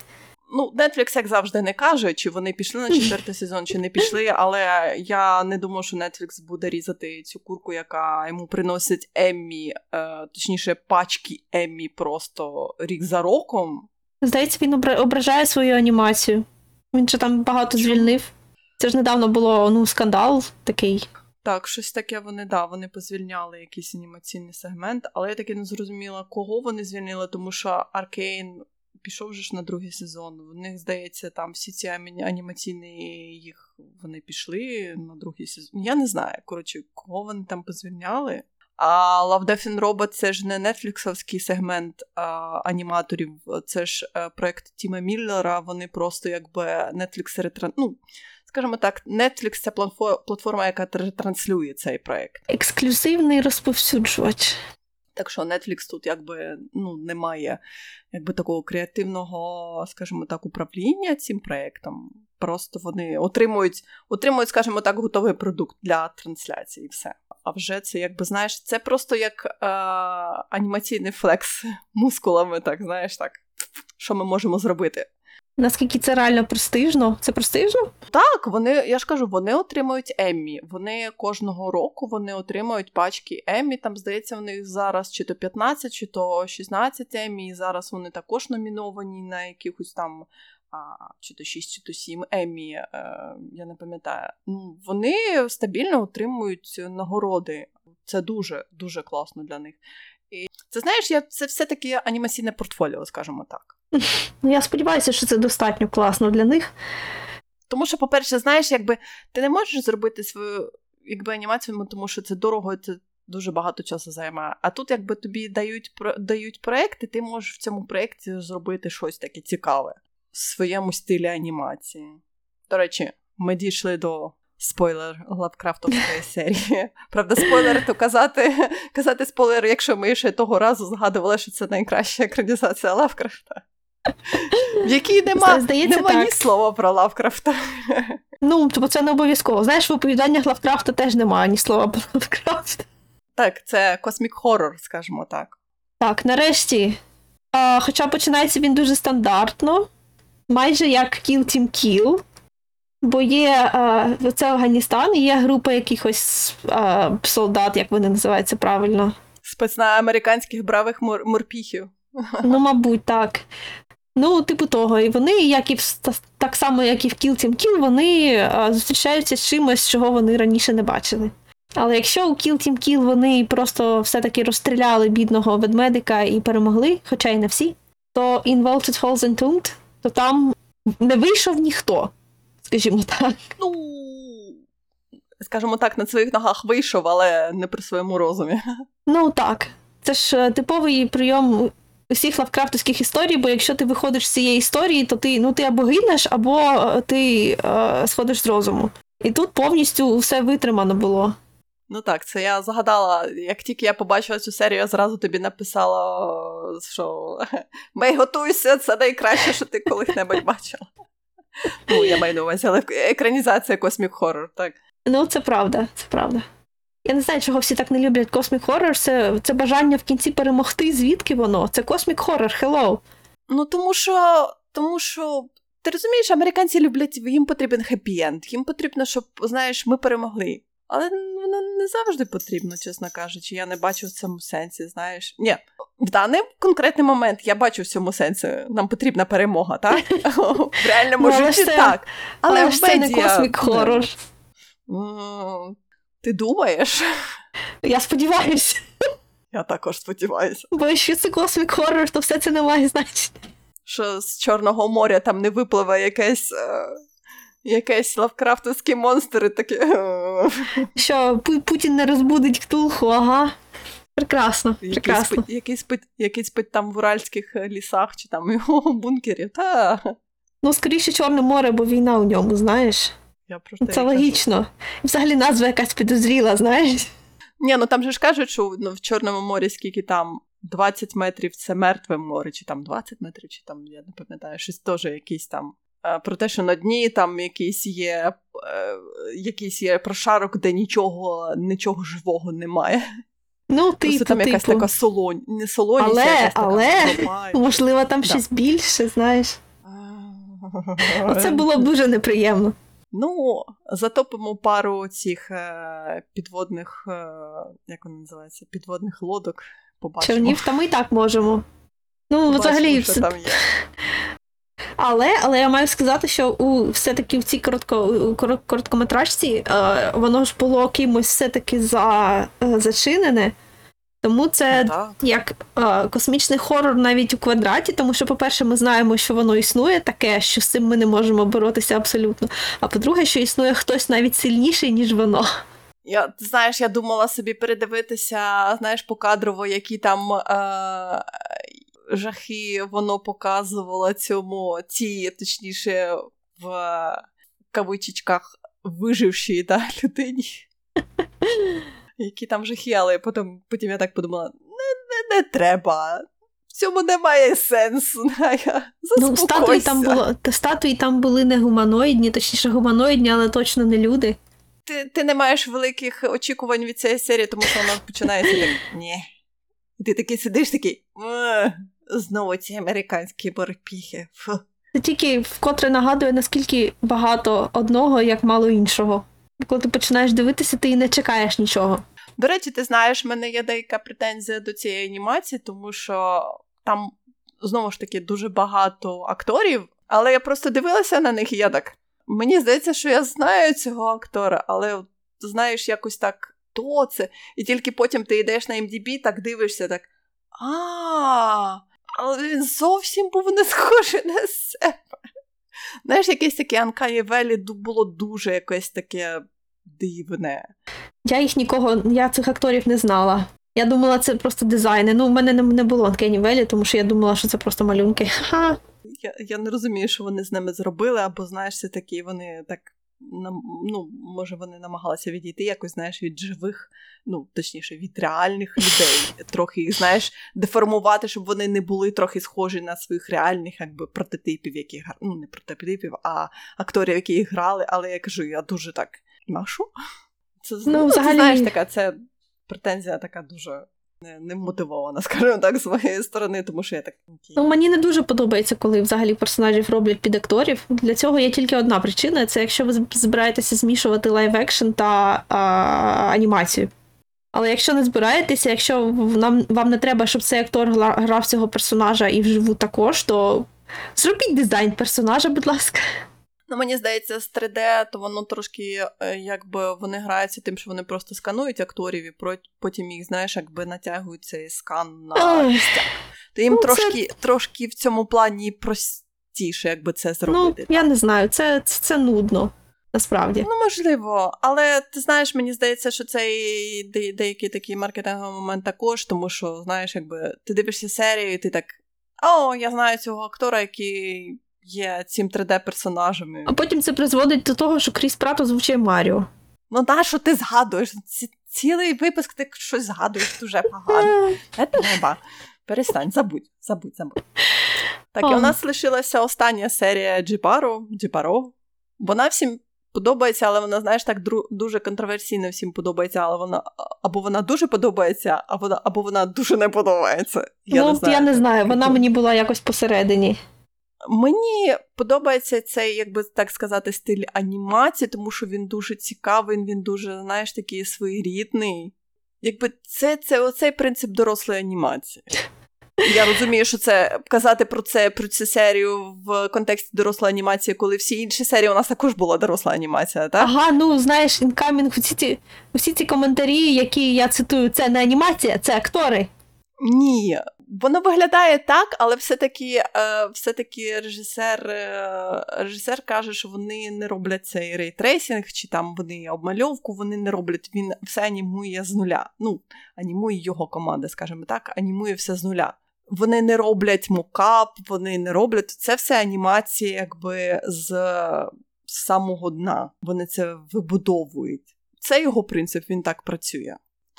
Ну, Netflix, як завжди, не каже, чи вони пішли на четвертий сезон, чи не пішли, але я не думаю, що Netflix буде різати цю курку, яка йому приносить Еммі, е, точніше, пачки Еммі просто рік за роком. Здається, він ображає свою анімацію. Він же там багато звільнив. Це ж недавно було ну, скандал такий. Так, щось таке вони да, вони позвільняли якийсь анімаційний сегмент, але я таки не зрозуміла, кого вони звільнили, тому що Аркейн пішов вже ж на другий сезон. В них, здається, там всі ці анімаційні їх вони пішли на другий сезон. Я не знаю, коротше, кого вони там позвільняли. А Love, Death and Robot — це ж не нетфліксовський сегмент а, аніматорів, це ж е, проект Тіма Міллера. Вони просто якби Netflix ретран... ну, скажімо так, Netflix — це платформа, яка транслює цей проект. Ексклюзивний розповсюджувач. Так що Netflix тут якби ну, немає якби такого креативного, скажімо так, управління цим проектом. Просто вони отримують, отримують, скажімо так, готовий продукт для трансляції і все а вже це, якби знаєш, це просто як е, анімаційний флекс мускулами, так знаєш, так. Що ми можемо зробити? Наскільки це реально престижно? Це престижно? Так, вони, я ж кажу, вони отримують Еммі. Вони кожного року вони отримують пачки Еммі. Там, здається, в них зараз чи то 15, чи то 16 Еммі. І зараз вони також номіновані на якихось там а, чи то 6, чи то 7 Еммі, е, я не пам'ятаю. Ну, Вони стабільно отримують нагороди. Це дуже дуже класно для них. І це знаєш, я це все-таки анімаційне портфоліо, скажімо так. Ну, я сподіваюся, що це достатньо класно для них. Тому що, по-перше, знаєш, якби ти не можеш зробити свою якби анімацію, тому що це дорого, це дуже багато часу займає. А тут, якби тобі дають дають проекти, ти можеш в цьому проєкті зробити щось таке цікаве в своєму стилі анімації. До речі, ми дійшли до спойлер Лавкрафтовської серії. Правда, спойлер, то казати казати спойлер, якщо ми ще того разу згадували, що це найкраща екранізація Лавкрафта. В якій нема, Здається, нема так. ні слова про Лавкрафта. Ну, тобто це не обов'язково. Знаєш, в оповіданнях Лавкрафта теж немає ні слова про Лавкрафта. Так, це космік хоррор, скажімо так. Так, нарешті. А, Хоча починається він дуже стандартно, майже як Kill Team Kill. Бо є а, це Афганістан, і є група якихось а, солдат, як вони називаються правильно. Спецна американських бравих мор- морпіхів. Ну, мабуть, так. Ну, типу того, і вони, як і в так само, як і в Kill Team Kill, вони а, зустрічаються з чимось, чого вони раніше не бачили. Але якщо у Kill Team Kill вони просто все-таки розстріляли бідного ведмедика і перемогли, хоча й не всі, то in Vaulted Halls Entombed, то там не вийшов ніхто, скажімо так. Ну, скажімо так, на своїх ногах вийшов, але не при своєму розумі. Ну так. Це ж е, типовий прийом усіх лавкрафтовських історій, бо якщо ти виходиш з цієї історії, то ти ну ти або гинеш, або е, ти е, сходиш з розуму. І тут повністю все витримано було. Ну так, це я згадала, як тільки я побачила цю серію, я зразу тобі написала, що Мей, готуйся, це найкраще, що ти коли-небудь бачила. Ну, я маю на увазі, але екранізація космік хоррор, так. Ну, це правда, це правда. Я не знаю, чого всі так не люблять космік хоррор. Це це бажання в кінці перемогти, звідки воно? Це космік хоррор, hello. Ну, тому що, тому що, ти розумієш, американці люблять, їм потрібен хеппі-енд, їм потрібно, щоб, знаєш, ми перемогли. Але воно не завжди потрібно, чесно кажучи. Я не бачу в цьому сенсі, знаєш. Ні, в даний конкретний момент я бачу в цьому сенсі. Нам потрібна перемога, так? В реальному ну, житті так. Але в це не cosmic horror. Ти думаєш? Я сподіваюся. Я також сподіваюся. Бо якщо це cosmic horror, то все це не має значення. Що з Чорного моря там не випливе якесь. Е, якесь лавкрафтовські монстри такі. Що, Путін не розбудить ктулху, ага. Прекрасно. прекрасно. Який спить, який спить там в уральських е, лісах чи там його бункері. Та. Ну, скоріше, Чорне море, бо війна у ньому, знаєш. Я просто Це логічно. Взагалі назва якась підозріла, знаєш. Ні, ну там же ж кажуть, що ну, в Чорному морі скільки там 20 метрів це мертве море, чи там 20 метрів, чи там, я не пам'ятаю, щось теж якийсь там. Е, про те, що на дні там якийсь є е, якийсь є прошарок, де нічого нічого живого немає. Ну, типу, там якась типу. така солонь, не солоність, але, якась але, така можливо, там да. щось більше, знаєш. Це було б дуже неприємно. Ну, затопимо пару цих е, підводних, е, як вони називаються, підводних лодок. Побачимо. Човнів, та ми і так можемо. Ну, Побачимо, взагалі, що там є. Але але я маю сказати, що у все-таки в цій коротко, короткометражці е, воно ж було кимось все-таки за, е, зачинене. Тому це так. як е, космічний хорор навіть у квадраті, тому що, по-перше, ми знаємо, що воно існує таке, що з цим ми не можемо боротися абсолютно. А по-друге, що існує хтось навіть сильніший, ніж воно. Я знаєш, я думала собі передивитися, знаєш, покадрово, які там е- жахи воно показувало цьому ці, точніше, в кавичечках вижившій да, людині. Які там жахи, але потім потім я так подумала: не не, не треба. В цьому немає сенсу. Ну, статуї там було, статуї там були не гуманоїдні, точніше гуманоїдні, але точно не люди. Ти ти не маєш великих очікувань від цієї серії, тому що вона починається так. Ні. І ти такий сидиш такий. Знову ці американські борпіхи. Це тільки вкотре нагадує, наскільки багато одного, як мало іншого. Коли ти починаєш дивитися, ти і не чекаєш нічого. До речі, ти знаєш, в мене є деяка претензія до цієї анімації, тому що там знову ж таки дуже багато акторів Але я просто дивилася на них, і я так. Мені здається, що я знаю цього актора, але знаєш, якось так то це. І тільки потім ти йдеш на MDB, так дивишся, так. А, але він зовсім був не схожий на себе. Знаєш, якесь таке Анкаї Велі було дуже якесь таке дивне. Я їх нікого, я цих акторів не знала. Я думала, це просто дизайни. Ну, в мене не було Анкені Велі, тому що я думала, що це просто малюнки. Ха. Я я не розумію, що вони з ними зробили, або знаєш, це такі вони так ну, може, вони намагалися відійти якось, знаєш, від живих, ну, точніше, від реальних людей, трохи їх, знаєш, деформувати, щоб вони не були трохи схожі на своїх реальних якби, прототипів, які ну, не прототипів, а акторів, які їх грали. Але я кажу, я дуже так. Нашу? Це ну, взагалі... ти знаєш, така це претензія така дуже не, мотивована, скажімо так, з моєї сторони, тому що я так. Ну, мені не дуже подобається, коли взагалі персонажів роблять під акторів. Для цього є тільки одна причина: це якщо ви збираєтеся змішувати live-action та а, анімацію. Але якщо не збираєтеся, якщо нам вам не треба, щоб цей актор грав цього персонажа і вживу також, то зробіть дизайн персонажа, будь ласка. Ну, мені здається, з 3D, то воно трошки, е, якби вони граються тим, що вони просто сканують акторів, і потім їх, знаєш, якби натягують цей скан на місця. То їм ну, трошки це... трошки в цьому плані простіше, якби це зробити. Ну, Я не знаю, це, це, це нудно. Насправді. Ну, можливо, але ти знаєш, мені здається, що це і де- деякий такий маркетинговий момент також, тому що, знаєш, якби ти дивишся серію, і ти так. О, я знаю цього актора, який є цим 3D-персонажами. А потім це призводить до того, що Кріс Прат озвучує Маріо. Ну, та, що ти згадуєш? Ці, цілий випуск ти щось згадуєш дуже погано. Треба. Перестань, забудь, забудь, забудь. Так, і у нас лишилася остання серія Джипаро, Джипаро. Вона всім подобається, але вона, знаєш, так дуже контроверсійно всім подобається, але вона або вона дуже подобається, або вона, або вона дуже не подобається. Я ну, не знаю. я не знаю, вона мені була якось посередині. Мені подобається цей, як би так сказати, стиль анімації, тому що він дуже цікавий, він дуже, знаєш, такий своєрідний. Якби це це оцей принцип дорослої анімації. Я розумію, що це казати про це про цю серію в контексті дорослої анімації, коли всі інші серії у нас також була доросла анімація, так? Ага, ну знаєш, incoming, всі ці всі ці коментарі, які я цитую, це не анімація, це актори. Ні, Воно виглядає так, але все-таки е, все-таки режисер е, режисер каже, що вони не роблять цей ray tracing, чи там вони обмальовку, вони не роблять, він все анімує з нуля. Ну, анімує його команда, скажімо так, анімує все з нуля. Вони не роблять мокап, вони не роблять це все анімації, якби з самого дна. Вони це вибудовують. Це його принцип, він так працює.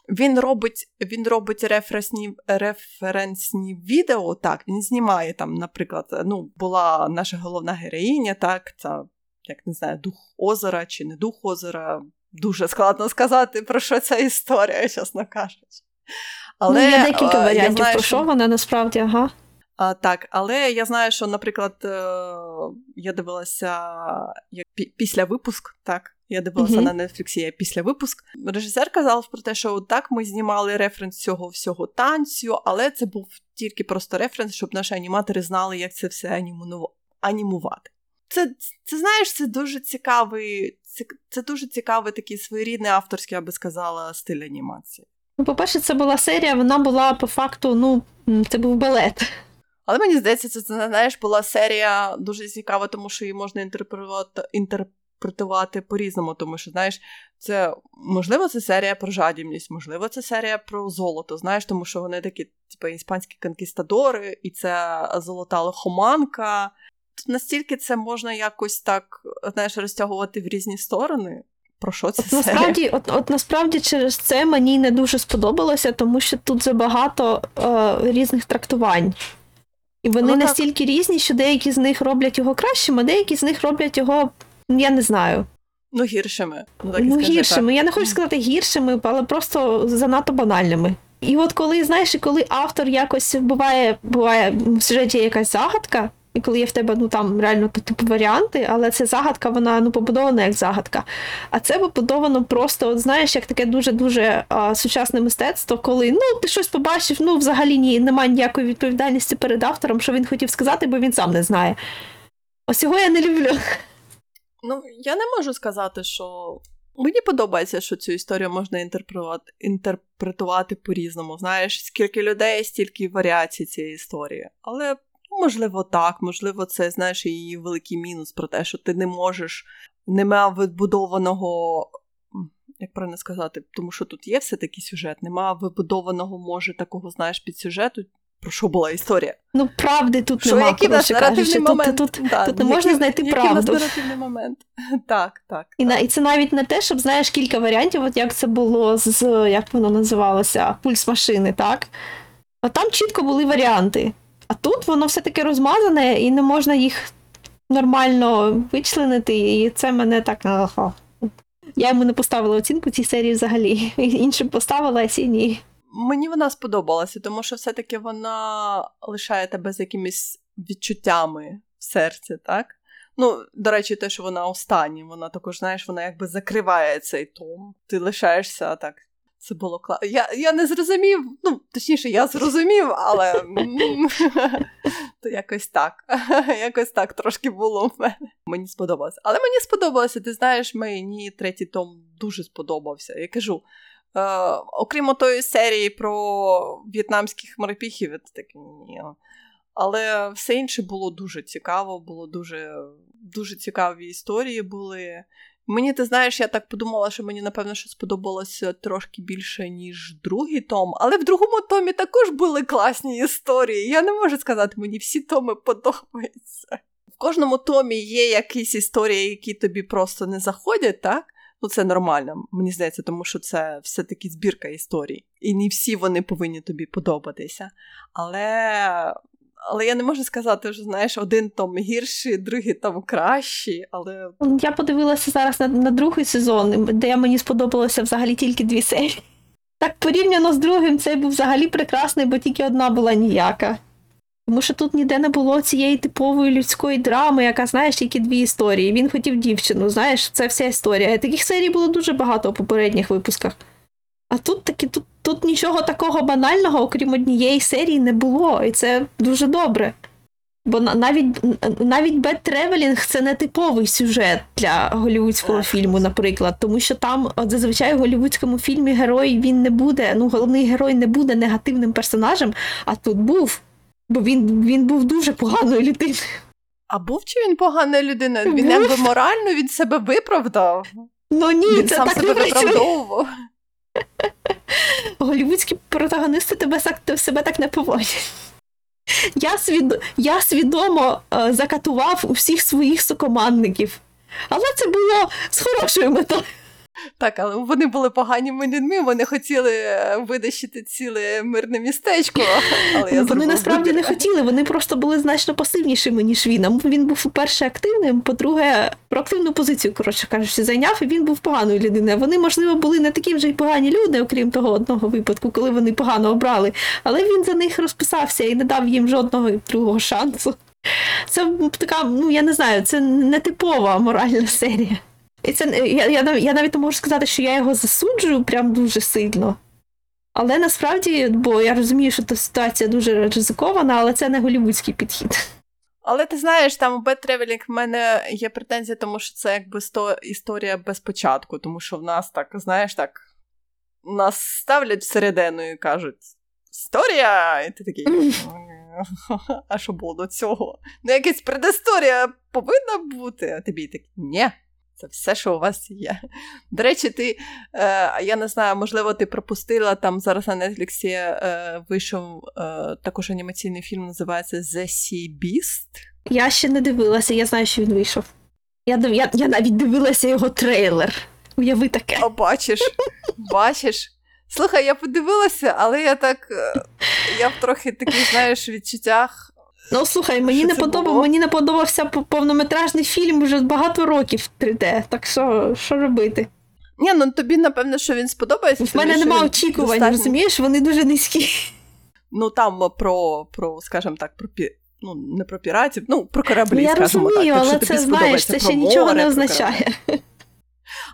Він робить він робить референсні референсні відео. Так, він знімає там, наприклад, ну, була наша головна героїня, так, це, як не знаю, дух озера чи не дух озера. Дуже складно сказати, про що ця історія, чесно кажучи. Але, ну, Є декілька варіантів, знаю, про що вона насправді, ага. А, Так, але я знаю, що, наприклад, е, я дивилася як після випуск, так, я дивилася mm-hmm. на Netflix після випуск. Режисер казав про те, що так ми знімали референс цього всього танцю, але це був тільки просто референс, щоб наші аніматори знали, як це все анімувати. Це, це знаєш, це дуже цікавий, це, це дуже цікавий такий своєрідний авторський, я би сказала, стиль анімації. Ну, по-перше, це була серія, вона була по факту, ну, це був балет. Але мені здається, це знаєш, була серія дуже цікава, тому що її можна інтерпретувати інтерпретувати по-різному, тому що, знаєш, це можливо, це серія про жадібність, можливо, це серія про золото. Знаєш, тому що вони такі, типу, іспанські конкістадори, і це золота лихоманка. Тут настільки це можна якось так знаєш, розтягувати в різні сторони. Про що це? От насправді, от, от насправді через це мені не дуже сподобалося, тому що тут забагато е, різних трактувань. І вони ну, настільки різні, що деякі з них роблять його кращим, а деякі з них роблять його, я не знаю. Ну, гіршими. Ну, так ну гіршими. Так. Я не хочу сказати гіршими, але просто занадто банальними. І от коли, знаєш, коли автор якось буває, буває в сюжеті якась загадка, і коли є в тебе ну там реально типу варіанти, але ця загадка, вона ну побудована як загадка. А це побудовано просто, от знаєш, як таке дуже-дуже а, сучасне мистецтво, коли ну ти щось побачив, ну взагалі ні, немає ніякої відповідальності перед автором, що він хотів сказати, бо він сам не знає. Ось його я не люблю. Ну, я не можу сказати, що. Мені подобається, що цю історію можна інтерпретувати по-різному. Знаєш, скільки людей, стільки варіацій цієї історії. Але, можливо, так, можливо, це знаєш, її великий мінус про те, що ти не можеш, не мав відбудованого, як правильно сказати, тому що тут є все-таки сюжет, нема вибудованого, може, такого, знаєш, підсюжету, про що була історія. Ну, правди тут що, нема, який нас наративний кажучи. момент? Тут, тут, да, тут не можна знайти який правду. нас наративний момент. Так, так. І, так. на, і це навіть не те, щоб знаєш кілька варіантів, от як це було з як воно називалося, пульс машини, так? А там чітко були варіанти. А тут воно все таки розмазане і не можна їх нормально вичленити, і це мене так. Я йому не поставила оцінку цій серії взагалі. Іншим поставила, а ці ні. Мені вона сподобалася, тому що все-таки вона лишає тебе з якимись відчуттями в серці, так? Ну, до речі, те, що вона остання, вона також, знаєш, вона якби закриває цей том. Ти лишаєшся так. Це було класно. Я я не зрозумів, ну, точніше, я зрозумів, але то якось так. Якось так трошки було в мене. Мені сподобалося. Але мені сподобалося, ти знаєш, мені третій том дуже сподобався. Я кажу. Е, окрім тої серії про в'єтнамських морпіхів, це таке ні. Але все інше було дуже цікаво, було дуже дуже цікаві історії були. Мені, ти знаєш, я так подумала, що мені, напевно, що сподобалося трошки більше, ніж другий том. Але в другому томі також були класні історії. Я не можу сказати, мені всі томи подобаються. В кожному томі є якісь історії, які тобі просто не заходять, так? Ну, це нормально, мені здається, тому що це все-таки збірка історій. І не всі вони повинні тобі подобатися. Але але я не можу сказати, що знаєш, один том гірший, другий том кращий. але... Я подивилася зараз на, на другий сезон, де мені сподобалося взагалі тільки дві серії. Так порівняно з другим, цей був взагалі прекрасний, бо тільки одна була ніяка. Тому що тут ніде не було цієї типової людської драми, яка, знаєш, тільки дві історії. Він хотів дівчину, знаєш, це вся історія. Таких серій було дуже багато у попередніх випусках. А тут таки, тут, тут нічого такого банального, окрім однієї серії, не було, і це дуже добре. Бо навіть навіть Bad Traveling це не типовий сюжет для голівудського фільму, наприклад, тому що там от зазвичай в голівудському фільмі герой він не буде, ну головний герой не буде негативним персонажем, а тут був. Бо він він був дуже поганою людиною. А був чи він погана людина? Він якби морально від себе виправдав. Ну ні, він це сам так себе виправдовував. Голівудські протагонисти тебе себе так не поводять. Я свід... я свідомо е, закатував усіх своїх сукомандників, але це було з хорошою метою. Так, але вони були поганими людьми, вони хотіли е, видащити ціле мирне містечко. Але я Вони насправді не хотіли, вони просто були значно пасивнішими, ніж він. А Він був, по-перше, активним, по-друге, проактивну позицію, коротше кажучи, зайняв, і він був поганою людиною. Вони, можливо, були не такі вже й погані люди, окрім того одного випадку, коли вони погано обрали. Але він за них розписався і не дав їм жодного другого шансу. Це така, ну я не знаю, це не типова моральна серія. І це я, я, я навіть не можу сказати, що я його засуджую прям дуже сильно. Але насправді, бо я розумію, що та ситуація дуже ризикована, але це не голівудський підхід. Але ти знаєш, там у Bad Traveling в мене є претензії, тому що це якби сто історія без початку, тому що в нас так, знаєш, так, нас ставлять всередину і кажуть: Історія! І ти такий. А що було до цього? Ну, якась предісторія повинна бути, а тобі такий, ні. Це все, що у вас є. До речі, ти, е, я не знаю, можливо, ти пропустила там зараз на Нетфліксі е, вийшов е, також анімаційний фільм, називається The Sea Beast. Я ще не дивилася, я знаю, що він вийшов. Я я, я навіть дивилася його трейлер. Уяви таке. О, бачиш, бачиш. Слухай, я подивилася, але я так. Е, я в трохи таких, знаєш, відчуттях. Ну, слухай, мені не подобав, мені не подобався повнометражний фільм вже багато років 3D, так що що робити? Ні, ну тобі, напевно, що він сподобається. В мене немає очікувань, достатньо... розумієш, вони дуже низькі. Ну, там про, про скажімо так, про ну, не про піратів, ну, про кораблі, ну, я скажімо розумію, так. але це, знаєш, це ще нічого не означає.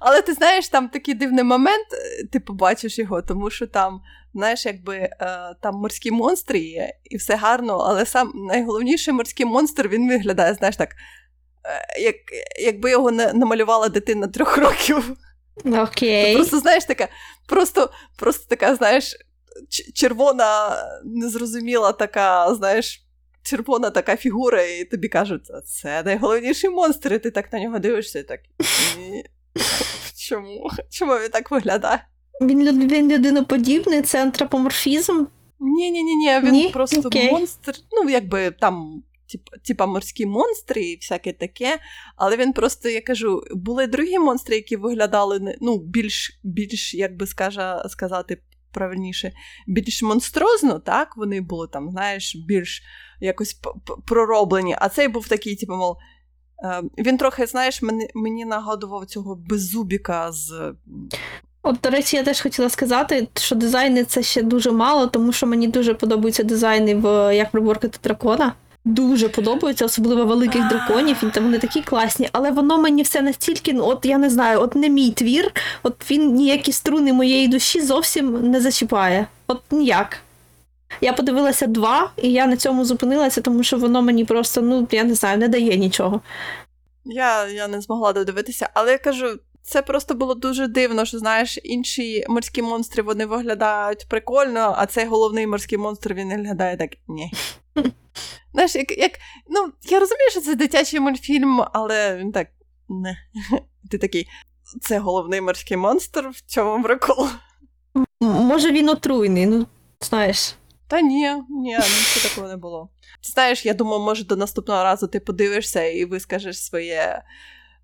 Але ти знаєш, там такий дивний момент, е, ти побачиш його, тому що там, знаєш, якби е, там морські монстри є, і все гарно, але сам найголовніший морський монстр він виглядає, знаєш так. як, якби його не намалювала дитина трьох років. Окей. Просто знаєш така, просто, просто така, знаєш, червона, незрозуміла така, знаєш. Червона така фігура, і тобі кажуть, це найголовніший монстр, і ти так на нього дивишся і так. Чому? Чому він так виглядає? Він він людиноподібний, це антропоморфізм. Ні, ні, ні, ні, він Ні? просто Окей. монстр. Ну, якби там, типа морські монстри і всяке таке. Але він просто, я кажу, були другі монстри, які виглядали ну, більш, більш, як би скажа, сказати правильніше, більш монстрозно, так? Вони були там, знаєш, більш якось пророблені. А цей був такий, типу, мол. Е, він трохи, знаєш, мені мені нагадував цього беззубіка з От, до речі, я теж хотіла сказати, що дизайни це ще дуже мало, тому що мені дуже подобаються дизайни в як приборкати дракона. Дуже подобаються, особливо великих драконів, і вони такі класні, але воно мені все настільки, ну от я не знаю, от не мій твір, от він ніякі струни моєї душі зовсім не зачіпає. От ніяк. Я подивилася два, і я на цьому зупинилася, тому що воно мені просто, ну, я не знаю, не дає нічого. Я я не змогла додивитися, але я кажу, це просто було дуже дивно, що знаєш, інші морські монстри вони виглядають прикольно, а цей головний морський монстр він виглядає так ні. Знаєш, як, як, ну, я розумію, що це дитячий мультфільм, але він так не. Ти такий, це головний морський монстр, в чому прикол? Може, він отруйний, ну, знаєш. Та ні, ні, нічого такого не було. Ти знаєш, я думаю, може, до наступного разу ти подивишся і вискажеш своє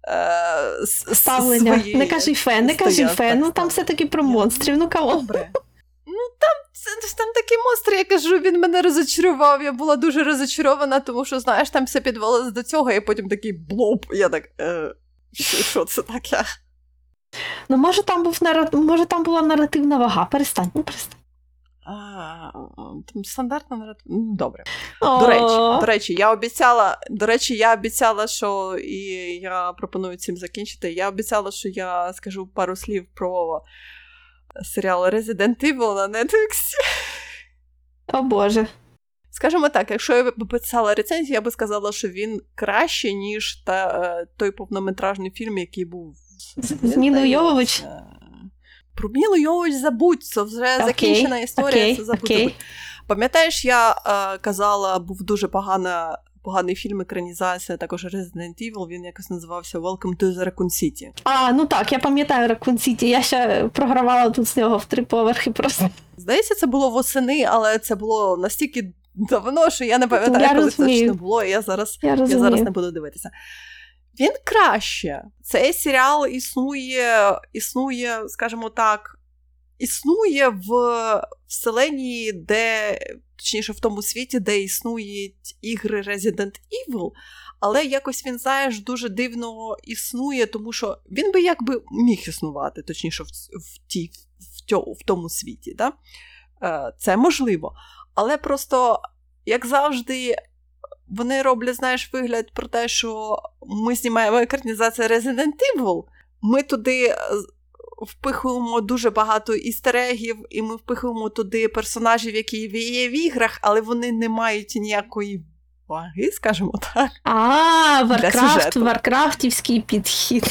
е, ставлення. Свої... Не кажи фен, не кажи фен, ну там все-таки про монстрів, ну кого. Добре. Ну там там такі монстри, я кажу, він мене розочарував. Я була дуже розочарована, тому що, знаєш, там все підвелося до цього, і потім такий блоп. Я так. Е, Що це таке? Ну, може, там був може, там була наративна вага. Перестань, ну перестань. А, там стандартна наратив. Добре. До речі, до речі, я обіцяла, до речі, я обіцяла, що і я пропоную цим закінчити. Я обіцяла, що я скажу пару слів про серіал Resident Evil на Netflix. О Боже. Скажімо так, якщо я б писала рецензію, я би сказала, що він краще, ніж та, е, той повнометражний фільм, який був з Мілою Йовович. Про Мілу Йович забудь, це вже okay. закінчена історія. Okay. це забудь. Okay. Пам'ятаєш, я е, казала, був дуже погана. Поганий фільм, екранізація, також Resident Evil, він якось називався Welcome to the Raccoon City. А, ну так, я пам'ятаю Raccoon City, я ще програвала тут з нього в три поверхи просто. Здається, це було восени, але це було настільки давно, що я не пам'ятаю, я коли розумію. це точно було, і я зараз я, я зараз не буду дивитися. Він краще. Цей серіал існує, існує, скажімо так, існує в вселенні, де, точніше, в тому світі, де існують ігри Resident Evil, але якось він, знаєш, дуже дивно існує, тому що він би якби міг існувати, точніше, в в, ті, в, в тому світі. Да? Е, це можливо. Але просто, як завжди, вони роблять, знаєш, вигляд про те, що ми знімаємо екранізацію Resident Evil, ми туди е, впихуємо дуже багато істерегів, і ми впихуємо туди персонажів, які є в іграх, але вони не мають ніякої ваги, скажімо так. А, Варкрафт, Варкрафтівський підхід.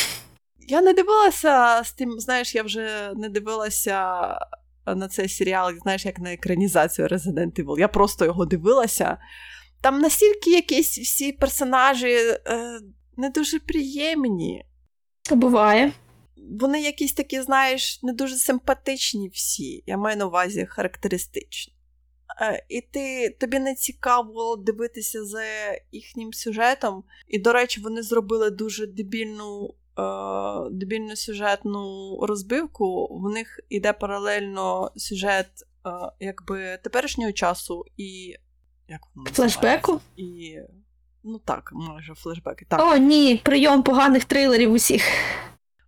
Я не дивилася з тим, знаєш, я вже не дивилася на цей серіал, знаєш, як на екранізацію Resident Evil. Я просто його дивилася. Там настільки якісь всі персонажі е, не дуже приємні. Буває. Вони якісь такі, знаєш, не дуже симпатичні всі. Я маю на увазі характеристичні. Е, і ти, тобі не цікаво дивитися за їхнім сюжетом. І, до речі, вони зробили дуже дебільну е, дебільну сюжетну розбивку. В них іде паралельно сюжет е, якби теперішнього часу і як воно Флешбеку? І. Ну так, майже флешбеки. Так. О, ні, прийом поганих трейлерів усіх.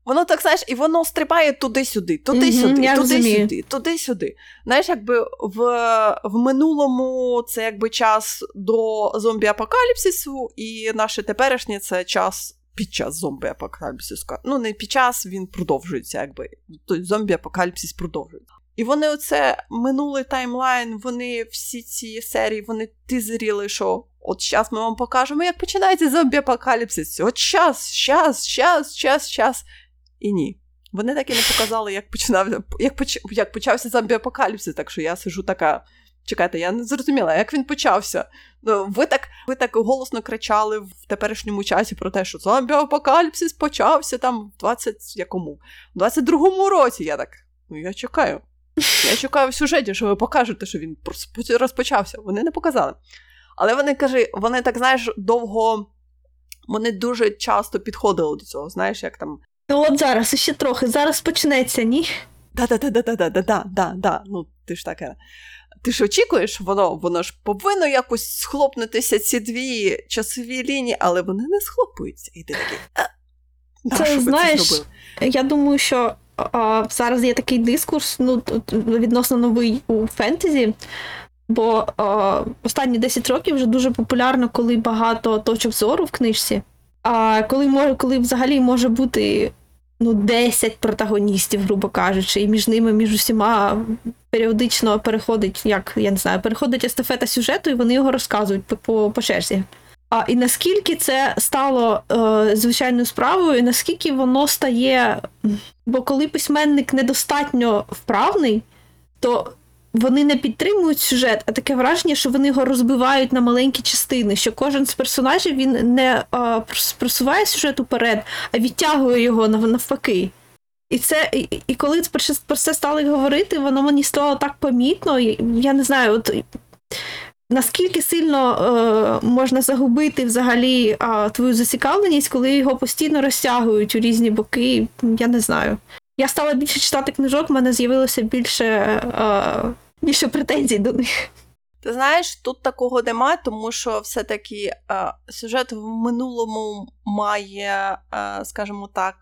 Воно так, знаєш, і воно стрибає туди-сюди, туди-сюди, mm-hmm, туди-сюди, туди-сюди. Знаєш, якби в в минулому це якби час до зомбі-апокаліпсису, і наше теперішнє це час під час зомбі-апокаліпсису. Ну, не під час він продовжується, якби той зомбі-апокаліпсис продовжується. І вони оце минулий таймлайн, вони всі ці серії, вони тизеріли, що от зараз ми вам покажемо, як починається зомбі-апокаліпсис. От час, час, час, час, час. І ні. Вони так і не показали, як починав, як, поч, як почався зомбі-апокаліпсис. Так що я сижу така. Чекайте, я не зрозуміла, як він почався. Ну, Ви так ви так голосно кричали в теперішньому часі про те, що зомбі-апокаліпсис почався там в 20 якому? В 22-му році. Я так. Ну, я чекаю. Я шукаю в сюжеті, що ви покажете, що він розпочався. Вони не показали. Але вони кажуть, вони так знаєш, довго вони дуже часто підходили до цього. Знаєш, як там. Та от зараз ще трохи, зараз почнеться, ні? Да-да-да-да-да-да-да-да. Ну, ти ж таке. Ти ж очікуєш, воно воно ж повинно якось схлопнутися ці дві часові лінії, але вони не схлопуються. І ти такий. Е, це, знаєш, це Я думаю, що а, зараз є такий дискурс, ну, відносно новий у фентезі. Бо а, останні 10 років вже дуже популярно, коли багато точок зору в книжці. А коли може, коли взагалі може бути ну, 10 протагоністів, грубо кажучи, і між ними, між усіма періодично переходить, як я не знаю, переходить естафета сюжету, і вони його розказують по, по, по черзі. А і наскільки це стало е, звичайною справою, і наскільки воно стає. Бо коли письменник недостатньо вправний, то вони не підтримують сюжет, а таке враження, що вони його розбивають на маленькі частини, що кожен з персонажів він не а, просуває сюжет уперед, а відтягує його навпаки. І це, і, і коли про це стали говорити, воно мені стало так помітно. Я не знаю, от наскільки сильно е, можна загубити взагалі е, твою зацікавленість, коли його постійно розтягують у різні боки, я не знаю. Я стала більше читати книжок, в мене з'явилося більше е, більше претензій до них. Ти знаєш, тут такого нема, тому що все-таки е, сюжет в минулому має, е, скажімо так,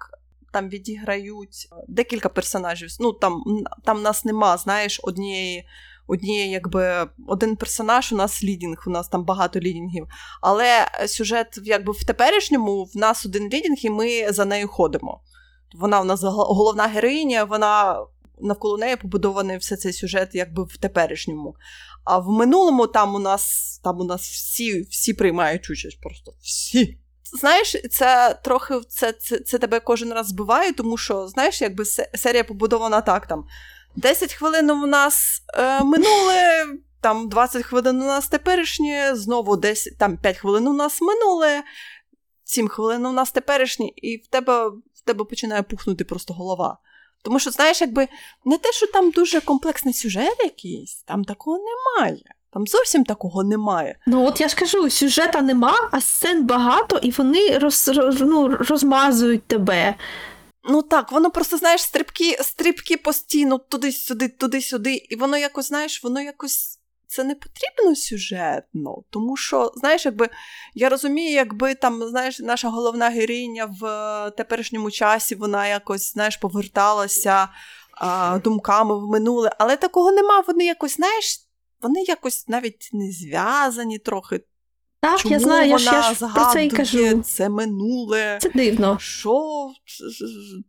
там відіграють декілька персонажів. Ну, Там там нас нема, знаєш, однієї, однієї, якби один персонаж, у нас лідінг, у нас там багато лідінгів. Але сюжет якби в теперішньому в нас один лідінг, і ми за нею ходимо. Вона в нас головна героїня, вона навколо неї побудований все цей сюжет, якби в теперішньому. А в минулому там у нас там у нас всі всі приймають участь, просто всі. Знаєш, це трохи це, це, це тебе кожен раз збиває, тому що, знаєш, якби серія побудована так: там 10 хвилин у нас е, минуле, там 20 хвилин у нас теперішнє, знову 10, там 5 хвилин у нас минуле, 7 хвилин у нас теперішнє, і в тебе в тебе починає пухнути просто голова. Тому що, знаєш, якби не те, що там дуже комплексний сюжет якийсь, там такого немає. Там зовсім такого немає. Ну от я ж кажу, сюжета нема, а сцен багато, і вони роз, роз, ну, розмазують тебе. Ну так, воно просто, знаєш, стрибки стрибки постійно туди-сюди, туди-сюди, і воно якось, знаєш, воно якось це не потрібно сюжетно, тому що, знаєш, якби я розумію, якби там, знаєш, наша головна героїня в теперішньому часі вона якось, знаєш, поверталася а, думками в минуле, але такого нема. Вони якось, знаєш, вони якось навіть не зв'язані трохи. Так, Чому я знаю, вона я ж про це і кажу. Це минуле. Це дивно. Що?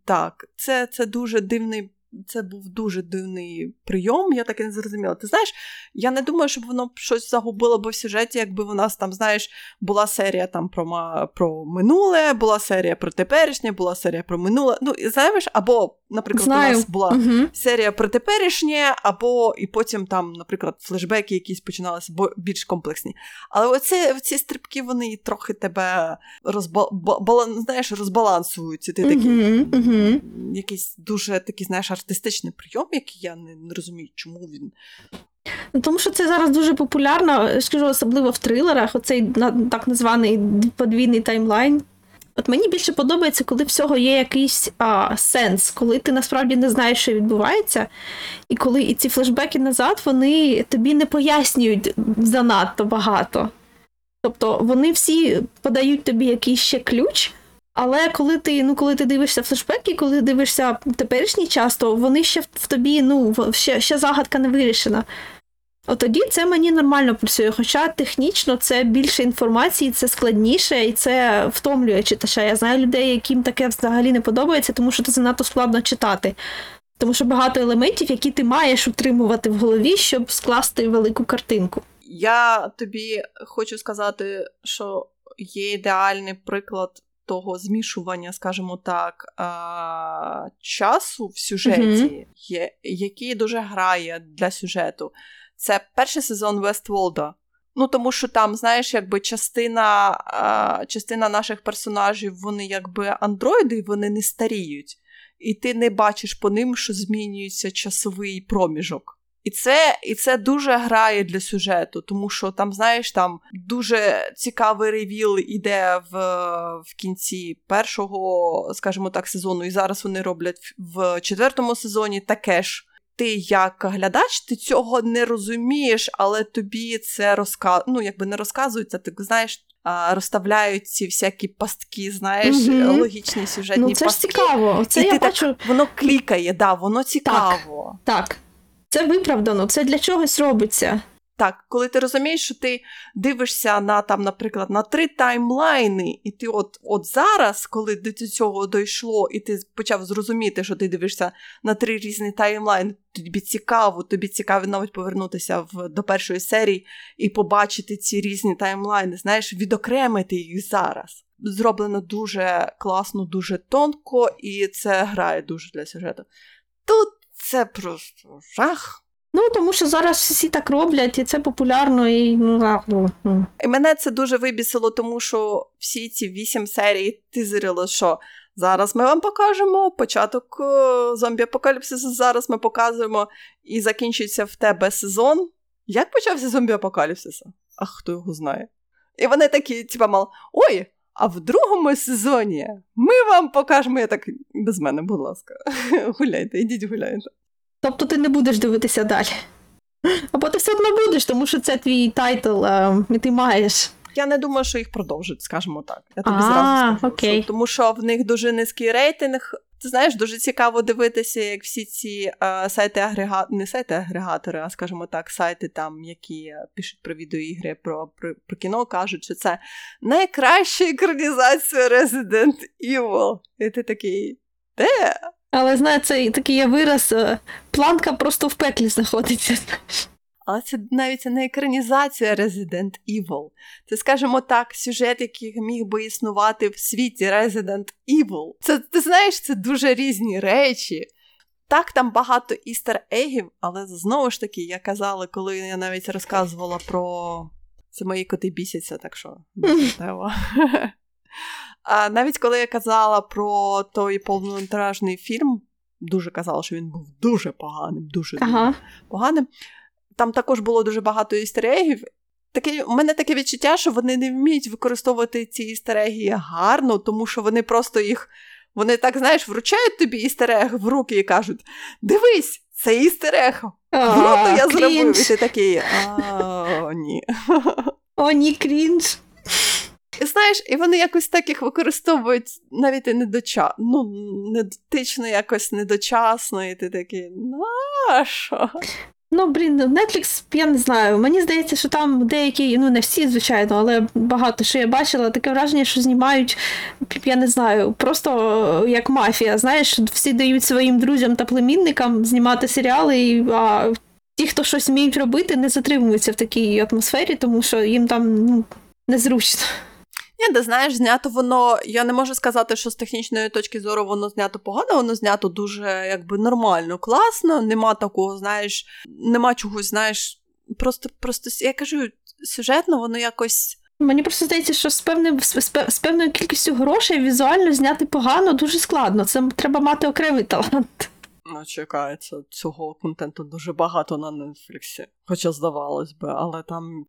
Так, це це дуже дивний це був дуже дивний прийом, я так і не зрозуміла. Ти знаєш, я не думаю, щоб воно щось загубило б в сюжеті, якби у нас там, знаєш, була серія там про про минуле, була серія про теперішнє, була серія про минуле. Ну, знаєш, або, наприклад, Знаю. у нас була угу. серія про теперішнє, або і потім там, наприклад, флешбеки якісь починалися більш комплексні. Але оці, ці стрибки, вони трохи тебе розба, знаєш, розбалансують. Ти такий, угу, угу. якийсь дуже такий, знаєш, артистичний прийом, який я не, розумію, чому він. Ну, тому що це зараз дуже популярно, скажу, особливо в трилерах, оцей так званий подвійний таймлайн. От мені більше подобається, коли всього є якийсь а, сенс, коли ти насправді не знаєш, що відбувається, і коли і ці флешбеки назад, вони тобі не пояснюють занадто багато. Тобто вони всі подають тобі якийсь ще ключ, але коли ти ну, коли ти дивишся флешбеки, коли дивишся теперішній час, то вони ще в тобі, ну, ще ще загадка не вирішена. От тоді це мені нормально працює. Хоча технічно це більше інформації, це складніше і це втомлює читача. Я знаю людей, яким таке взагалі не подобається, тому що це занадто складно читати. Тому що багато елементів, які ти маєш утримувати в голові, щоб скласти велику картинку. Я тобі хочу сказати, що є ідеальний приклад того змішування, скажімо так, часу в сюжеті, є, який дуже грає для сюжету. Це перший сезон Вестволда. Ну, тому що там, знаєш, якби частина частина наших персонажів, вони якби андроїди, вони не старіють. І ти не бачиш по ним, що змінюється часовий проміжок. І це і це дуже грає для сюжету, тому що там, знаєш, там дуже цікавий ревіл іде в в кінці першого, скажімо так, сезону, і зараз вони роблять в четвертому сезоні таке ж. Ти як глядач, ти цього не розумієш, але тобі це розказ... ну, якби не розказується, ти знаєш, розставляють ці всякі пастки, знаєш, mm логічні сюжетні ну, це пастки. Ж цікаво. Це і я ти бачу... так, Воно клікає, да, воно цікаво. Так. так. Це виправдано, це для чогось робиться. Так, коли ти розумієш, що ти дивишся на там, наприклад, на три таймлайни, і ти от от зараз, коли до цього дійшло, і ти почав зрозуміти, що ти дивишся на три різні таймлайни, тобі цікаво, тобі цікаво навіть повернутися в, до першої серії і побачити ці різні таймлайни, знаєш, відокремити їх зараз. Зроблено дуже класно, дуже тонко, і це грає дуже для сюжету. Тут це просто жах. Ну, тому що зараз всі так роблять, і це популярно, і ну, ну, ну. І мене це дуже вибісило, тому що всі ці вісім серій тизерили, що зараз ми вам покажемо початок е, зомбі-апокаліпсису, зараз ми показуємо, і закінчується в тебе сезон. Як почався зомбі-апокаліпсиса? А хто його знає? І вони такі, типа, мал, ой, а в другому сезоні ми вам покажемо. Я так без мене, будь ласка, гуляйте, ідіть гуляйте. Тобто ти не будеш дивитися далі. Або ти все одно будеш, тому що це твій title, е, і ти маєш. Я не думаю, що їх продовжать, скажімо так. Я тобі а, зразу скажу. Окей. Тому що в них дуже низький рейтинг. Ти знаєш, дуже цікаво дивитися, як всі ці е, сайти агрегатори, не сайти агрегатори, а скажімо так, сайти, там, які пишуть про відеоігри, про, про про, кіно, кажуть, що це найкраща екранізація Resident Evil. І ти такий. Де? Але знає, це такий є вираз, е, планка просто в пеклі знаходиться. Але це навіть не екранізація Resident Evil. Це, скажімо так, сюжет, який міг би існувати в світі Resident Evil. Це ти знаєш, це дуже різні речі. Так, там багато істер егів, але знову ж таки, я казала, коли я навіть розказувала про це мої коти бісяться, так що А навіть коли я казала про той повнометражний фільм, дуже казала, що він був дуже поганим, дуже ага. поганим. Там також було дуже багато істерегів. Таке, у мене таке відчуття, що вони не вміють використовувати ці істерегії гарно, тому що вони просто їх. Вони так, знаєш, вручають тобі істерег в руки і кажуть: Дивись, це істерег! Круто я зробив. І ти такий. О, ні. О, ні, крінж. І знаєш, і вони якось так їх використовують навіть і недочасно, ну, недотично, якось недочасно, і ти такий, нащо? Ну, блін, Netflix, я не знаю. Мені здається, що там деякі, ну не всі, звичайно, але багато що я бачила, таке враження, що знімають, я не знаю, просто як мафія. Знаєш, всі дають своїм друзям та племінникам знімати серіали, а ті, хто щось вміють робити, не затримуються в такій атмосфері, тому що їм там ну, незручно. Ні, де знаєш, знято воно. Я не можу сказати, що з технічної точки зору воно знято погано, воно знято дуже якби нормально, класно. Нема такого, знаєш, нема чогось, знаєш. Просто, просто я кажу, сюжетно воно якось. Мені просто здається, що з певним з, з певною кількістю грошей візуально зняти погано дуже складно. Це треба мати окремий талант. Ну, чекається, цього контенту дуже багато на Нетфліксі. Хоча здавалось би, але там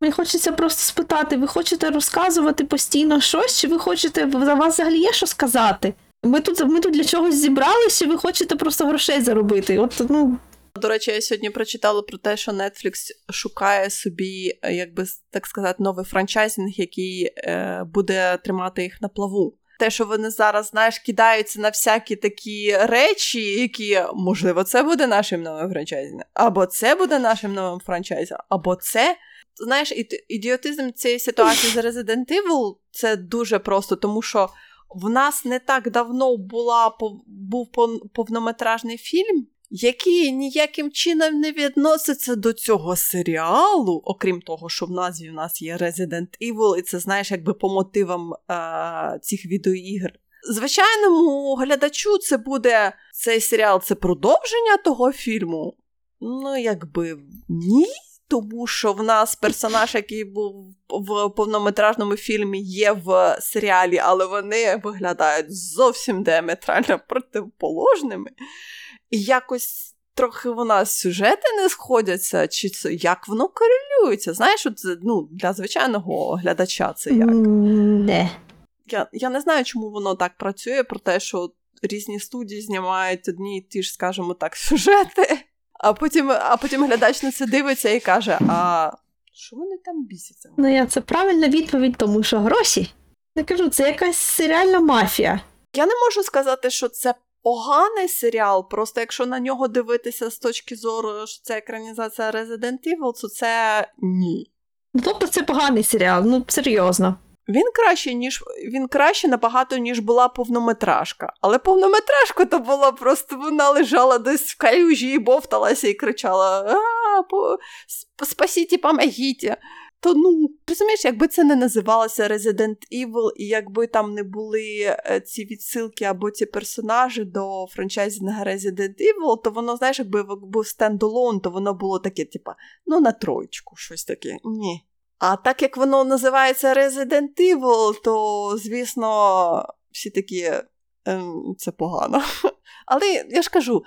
Мені хочеться просто спитати: ви хочете розказувати постійно щось, чи ви хочете, за вас взагалі є що сказати? Ми тут ми тут для чогось зібралися, чи ви хочете просто грошей заробити? От, ну... До речі, я сьогодні прочитала про те, що Netflix шукає собі, як би так сказати, новий франчайзинг, який е, буде тримати їх на плаву. Те, що вони зараз, знаєш, кидаються на всякі такі речі, які, можливо, це буде нашим новим франчайзом, або це буде нашим новим франчайзом, або це знаєш, ідіотизм цієї ситуації з Resident Evil це дуже просто, тому що в нас не так давно була, був повнометражний фільм, який ніяким чином не відноситься до цього серіалу, окрім того, що в назві в нас є Resident Evil, і це знаєш, якби по мотивам е- цих відеоігр. Звичайному глядачу це буде цей серіал це продовження того фільму. Ну, якби ні. Тому що в нас персонаж, який був в повнометражному фільмі, є в серіалі, але вони виглядають зовсім діаметрально протиположними. І якось трохи нас сюжети не сходяться, чи це як воно корелюється. Знаєш, це, ну, для звичайного глядача це як? Не. Я, Я не знаю, чому воно так працює, про те, що різні студії знімають одні і ті ж, скажімо так, сюжети. А потім а потім глядач на це дивиться і каже: А що вони там бісяться? Ну, я це правильна відповідь, тому що гроші. Я кажу, це якась серіальна мафія. Я не можу сказати, що це поганий серіал, просто якщо на нього дивитися з точки зору, що це екранізація Resident Evil, то це ні. Ну, тобто це поганий серіал, ну серйозно. Він краще, ніж він краще набагато, ніж була повнометражка. Але повнометражка то була просто вона лежала десь в калюжі і бовталася і кричала: А, спасіть, помогіть. То ну, розумієш, якби це не називалося Resident Evil, і якби там не були е, ці відсилки або ці персонажі до франчайзінга Resident Evil, то воно, знаєш, якби був стендалон, то воно було таке, типа, ну на троєчку, щось таке. Ні. А так як воно називається Resident Evil, то, звісно, всі такі ем, це погано. Але я ж кажу,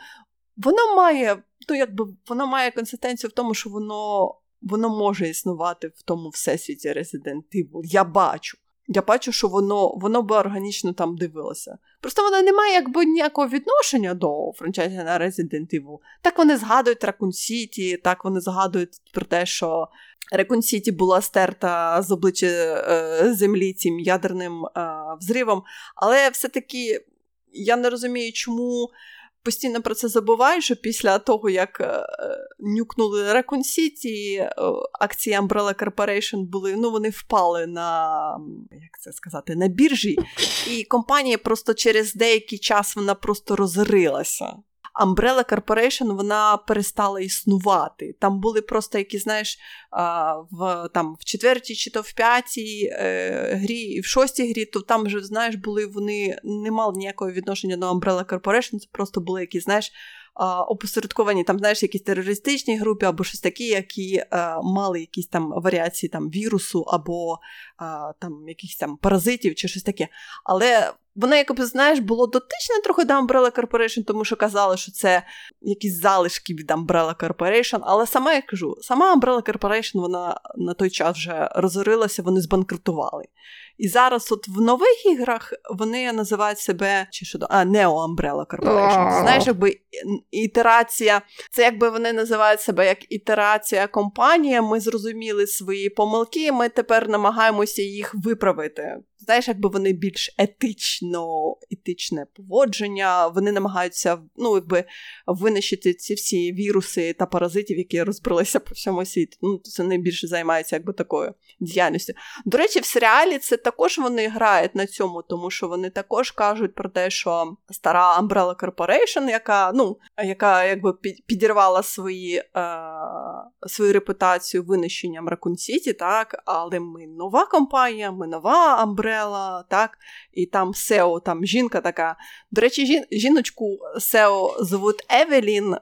воно має, ну якби воно має консистенцію в тому, що воно воно може існувати в тому всесвіті Resident Evil. Я бачу. Я бачу, що воно воно би органічно там дивилося. Просто воно не має якби ніякого відношення до франчайзі на Resident Evil. Так вони згадують Raccoon City, так вони згадують про те, що Raccoon City була стерта з обличчя е, землі цим ядерним е, взривом. Але все-таки я не розумію, чому постійно про це забуваю, що після того, як е, нюкнули Raccoon City, е, акції Umbrella Corporation були, ну, вони впали на як це сказати, на біржі, і компанія просто через деякий час вона просто розрилася. Umbrella Corporation вона перестала існувати. Там були просто якісь, знаєш, в там, в четвертій чи то в п'ятій е, грі, і в шостій грі, то там вже, знаєш, були вони не мали ніякого відношення до Umbrella Corporation, це просто були якісь, знаєш, опосередковані там, знаєш, якісь терористичні групи або щось такі, які а, мали якісь там варіації там вірусу, або а, там якихось там паразитів чи щось таке. Але воно, якби, знаєш, було дотичне трохи до Umbrella Corporation, тому що казали, що це якісь залишки від Umbrella Corporation, але сама я кажу, сама Umbrella Corporation, вона на той час вже розорилася, вони збанкрутували. І зараз, от в нових іграх, вони називають себе чи що а, Neo Umbrella Corporation. Знаєш, якби ітерація, це якби вони називають себе як ітерація компанія. Ми зрозуміли свої помилки, ми тепер намагаємося їх виправити. Знаєш, якби вони більш етично, етичне поводження, вони намагаються ну, якби винищити ці всі віруси та паразитів, які розбралися по всьому світу. Ну, це вони більше займаються якби такою діяльністю. До речі, в серіалі це також вони грають на цьому, тому що вони також кажуть про те, що стара Umbrella Corporation, яка ну, яка якби підірвала свої, е, свою репутацію винищенням Raccoon City, так, але ми нова компанія, ми нова Umbrella, так, і там Сео, там жінка така. До речі, жін, жіночку Сео звуть Евелін, е,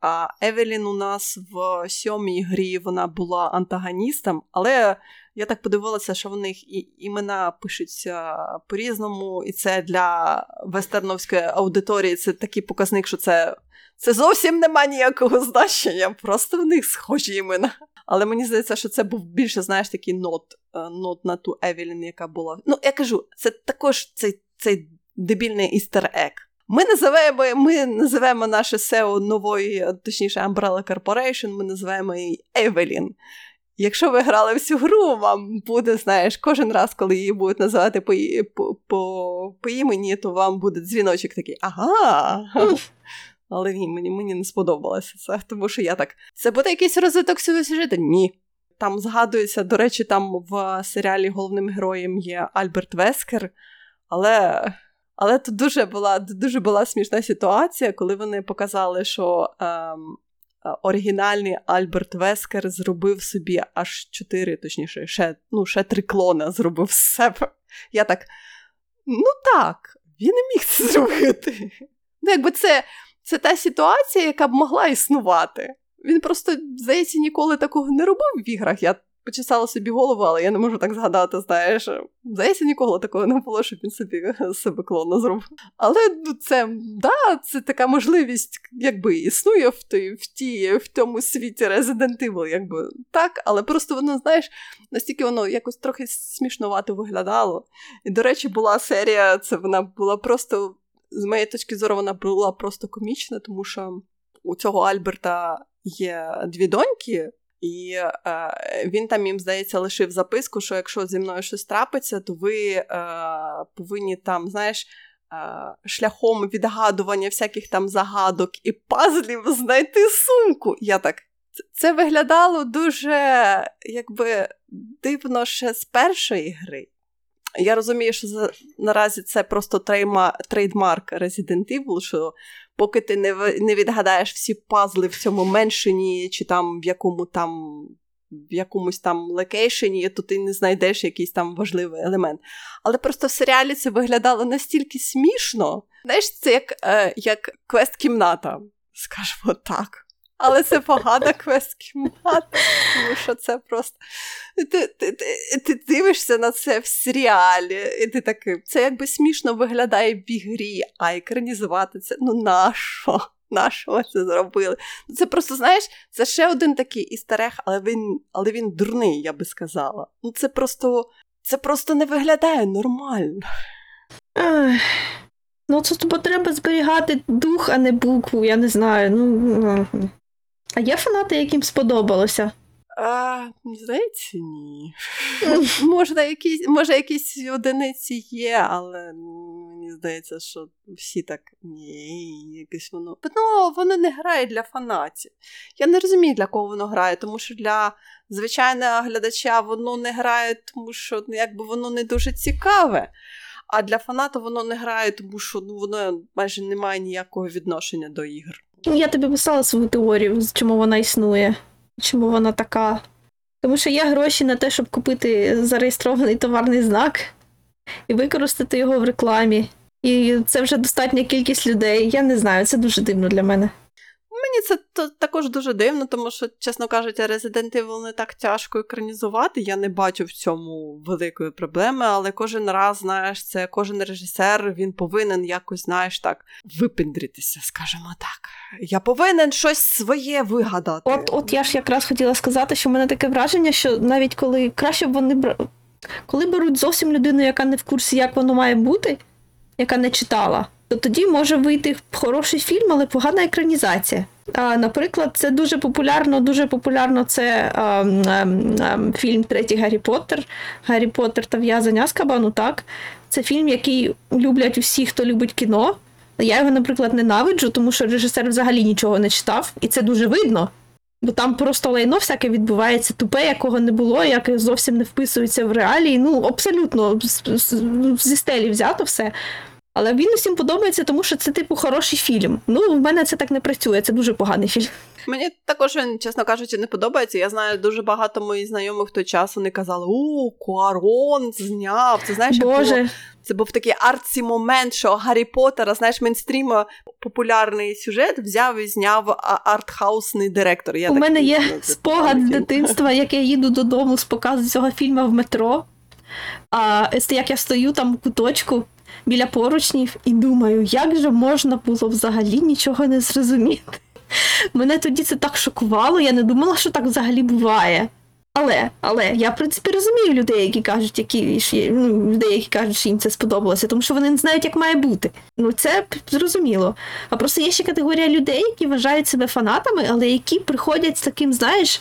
а Евелін у нас в сьомій грі вона була антагоністом, але я так подивилася, що в них і імена пишуться по-різному, і це для вестерновської аудиторії це такий показник, що це це зовсім нема ніякого значення, просто в них схожі імена. Але мені здається, що це був більше, знаєш, такий нот, е, нот на ту Евелін, яка була. Ну, я кажу, це також цей цей дебільний істер ек. Ми називаємо ми називаємо наше SEO нової, точніше, Umbrella Corporation, ми називаємо її Евелін. Якщо ви грали в цю гру, вам буде, знаєш, кожен раз, коли її будуть називати по, по, по імені, то вам буде дзвіночок такий ага. Але ні, мені мені не сподобалося це, тому що я так. Це буде якийсь розвиток цього сюжету? Ні. Там згадується, до речі, там в серіалі головним героєм є Альберт Вескер. Але але тут дуже була дуже була смішна ситуація, коли вони показали, що ем, оригінальний Альберт Вескер зробив собі аж чотири, точніше, ще ну, ще три клона зробив з себе. Я так. Ну так, він не міг це зробити. Ну, якби це, це та ситуація, яка б могла існувати. Він просто, здається, ніколи такого не робив в іграх. Я почесала собі голову, але я не можу так згадати, знаєш. Здається, ніколи такого не було, щоб він собі себе клона зробив. Але ну, це да, це така можливість, якби існує в той, в ті, в тому світі Resident Evil, якби так, але просто воно, знаєш, настільки воно якось трохи смішнувато виглядало. І, до речі, була серія, це вона була просто, з моєї точки зору, вона була просто комічна, тому що у цього Альберта є дві доньки. І е, він там їм, здається, лишив записку, що якщо зі мною щось трапиться, то ви е, повинні там, знаєш, е, шляхом відгадування всяких там загадок і пазлів знайти сумку. Я так. Це виглядало дуже якби дивно ще з першої гри. Я розумію, що за, наразі це просто trade, trademark Resident Evil, що поки ти не не відгадаєш всі пазли в цьому mansion'і, чи там в якому там. В якомусь там location'і, то ти не знайдеш якийсь там важливий елемент. Але просто в серіалі це виглядало настільки смішно. Знаєш, це як е, як квест-кімната, скажімо так. Але це погана квест-кімната, тому що це просто. Ти ти, ти, ти дивишся на це в серіалі, і ти такий, це якби смішно виглядає в ігрі, а екранізувати це ну нащо? Нащо це зробили? Це просто, знаєш, це ще один такий істерег, але він але він дурний, я би сказала. Ну Це просто це просто не виглядає нормально. Ах. Ну, тобі треба зберігати дух, а не букву, я не знаю. Ну, а є фанати, яким сподобалося? А, Здається, ні. Можна якісь, Може, якісь одиниці є, але мені здається, що всі так ні, якесь воно. Ну, воно не грає для фанатів. Я не розумію, для кого воно грає, тому що для звичайного глядача воно не грає, тому що ну, якби воно не дуже цікаве. А для фаната воно не грає, тому що ну, воно майже не має ніякого відношення до ігр. Ну, я тобі писала свою теорію, чому вона існує, чому вона така. Тому що є гроші на те, щоб купити зареєстрований товарний знак і використати його в рекламі. І це вже достатня кількість людей. Я не знаю, це дуже дивно для мене. Мені це також дуже дивно, тому що, чесно кажучи, Resident Evil не так тяжко екранізувати. Я не бачу в цьому великої проблеми, але кожен раз, знаєш, це кожен режисер він повинен якось, знаєш, так випендритися, скажімо так. Я повинен щось своє вигадати. От, от я ж якраз хотіла сказати, що в мене таке враження, що навіть коли краще б вони б коли беруть зовсім людину, яка не в курсі, як воно має бути, яка не читала то тоді може вийти хороший фільм, але погана екранізація. Наприклад, це дуже популярно, дуже популярно це а, а, а, фільм Третій Гаррі Поттер. Гаррі Поттер та в'язання з кабану, так. Це фільм, який люблять усі, хто любить кіно. Я його, наприклад, ненавиджу, тому що режисер взагалі нічого не читав, і це дуже видно. Бо там просто лайно всяке відбувається, тупе, якого не було, яке зовсім не вписується в реалії. Ну, абсолютно зі стелі взято все. Але він усім подобається, тому що це, типу, хороший фільм. Ну, в мене це так не працює, це дуже поганий фільм. Мені також він, чесно кажучи, не подобається. Я знаю дуже багато моїх знайомих в той час вони казали: у Куарон зняв. Це знаєш, Боже. Було, це був такий арці момент, що Гаррі Поттера, знаєш, мейнстрім популярний сюжет взяв і зняв артхаусний директор. Я У так, мене є спогад з дитинства, як я їду додому з показу цього фільму в метро. А як я стою там в куточку біля поручнів і думаю, як же можна було взагалі нічого не зрозуміти. Мене тоді це так шокувало, я не думала, що так взагалі буває. Але але я, в принципі, розумію людей, які кажуть, які ну, людей, які кажуть, що їм це сподобалося, тому що вони не знають, як має бути. Ну, це зрозуміло. А просто є ще категорія людей, які вважають себе фанатами, але які приходять з таким, знаєш,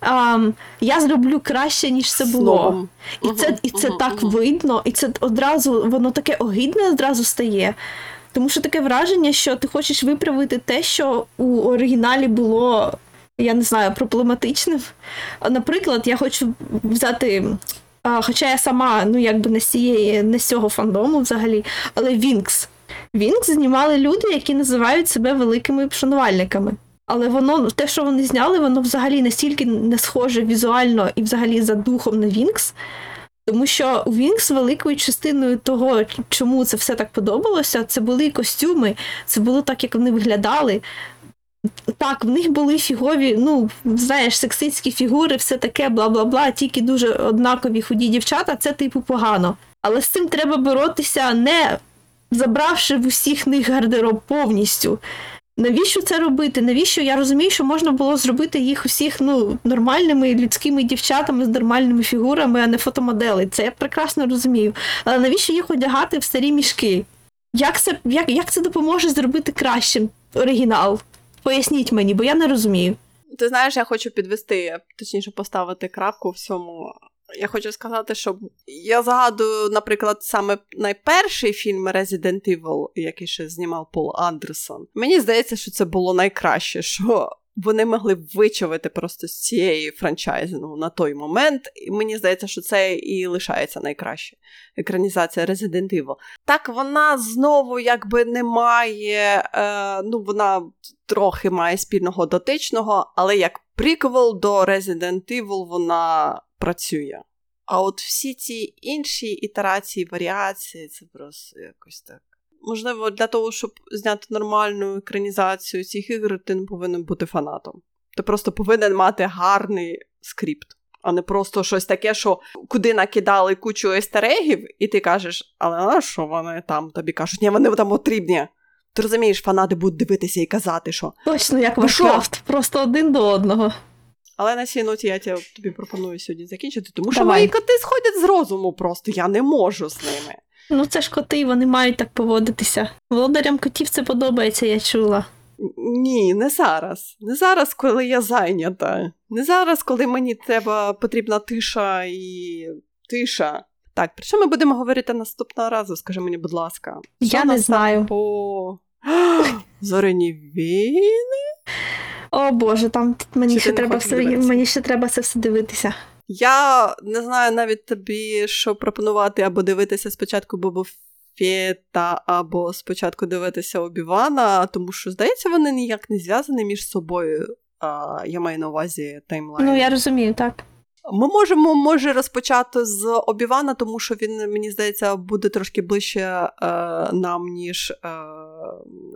а, я зроблю краще, ніж це було. І це і це так видно, і це одразу воно таке огидне одразу стає. Тому що таке враження, що ти хочеш виправити те, що у оригіналі було, я не знаю, проблематичним. Наприклад, я хочу взяти а, хоча я сама, ну якби не з цієї, не з цього фандому взагалі, але Вінкс. Вінкс знімали люди, які називають себе великими шанувальниками. Але воно, те, що вони зняли, воно взагалі настільки не схоже візуально і взагалі за духом на Вінкс. Тому що у Вінкс великою частиною того, чому це все так подобалося, це були костюми, це було так, як вони виглядали. Так, в них були фігові, ну, знаєш, сексистські фігури, все таке, бла бла бла, тільки дуже однакові худі дівчата, це типу погано. Але з цим треба боротися, не забравши в усіх них гардероб повністю. Навіщо це робити? Навіщо я розумію, що можна було зробити їх усіх ну, нормальними людськими дівчатами з нормальними фігурами, а не фотомодели. Це я прекрасно розумію. Але навіщо їх одягати в старі мішки? Як це як, як це допоможе зробити кращим оригінал? Поясніть мені, бо я не розумію. Ти знаєш, я хочу підвести, точніше, поставити крапку в цьому. Я хочу сказати, що я згадую, наприклад, саме найперший фільм Resident Evil, який ще знімав Пол Андерсон. Мені здається, що це було найкраще, що вони могли вичавити просто з цієї франчайзи ну, на той момент. І мені здається, що це і лишається найкраще екранізація Resident Evil. Так, вона знову якби не має, е, ну вона трохи має спільного дотичного, але як приквел до Resident Evil вона працює. А от всі ці інші ітерації, варіації, це просто якось так. Можливо, для того, щоб зняти нормальну екранізацію цих ігор, ти не повинен бути фанатом. Ти просто повинен мати гарний скрипт, а не просто щось таке, що куди накидали кучу естерегів, і ти кажеш, але а що вони там тобі кажуть, ні, вони там потрібні. Ти розумієш, фанати будуть дивитися і казати, що. Точно, як Warcraft, просто один до одного. Але на цій ноті я тобі пропоную сьогодні закінчити, тому що Давай. мої коти сходять з розуму просто, я не можу з ними. Ну це ж коти, вони мають так поводитися. Володарям котів це подобається, я чула. Ні, не зараз. Не зараз, коли я зайнята. Не зараз, коли мені треба потрібна тиша і тиша. Так, про що ми будемо говорити наступного разу? Скажи мені, будь ласка. Що я не знаю. По зорені війни? О Боже, там мені ще треба все мені ще треба це все дивитися. Я не знаю навіть тобі, що пропонувати або дивитися спочатку Бобо Фета, або спочатку дивитися Обівана, тому що, здається, вони ніяк не зв'язані між собою. А, Я маю на увазі таймлайн. Ну, я розумію, так. Ми можемо може розпочати з Обівана, тому що він, мені здається, буде трошки ближче е, нам, ніж е,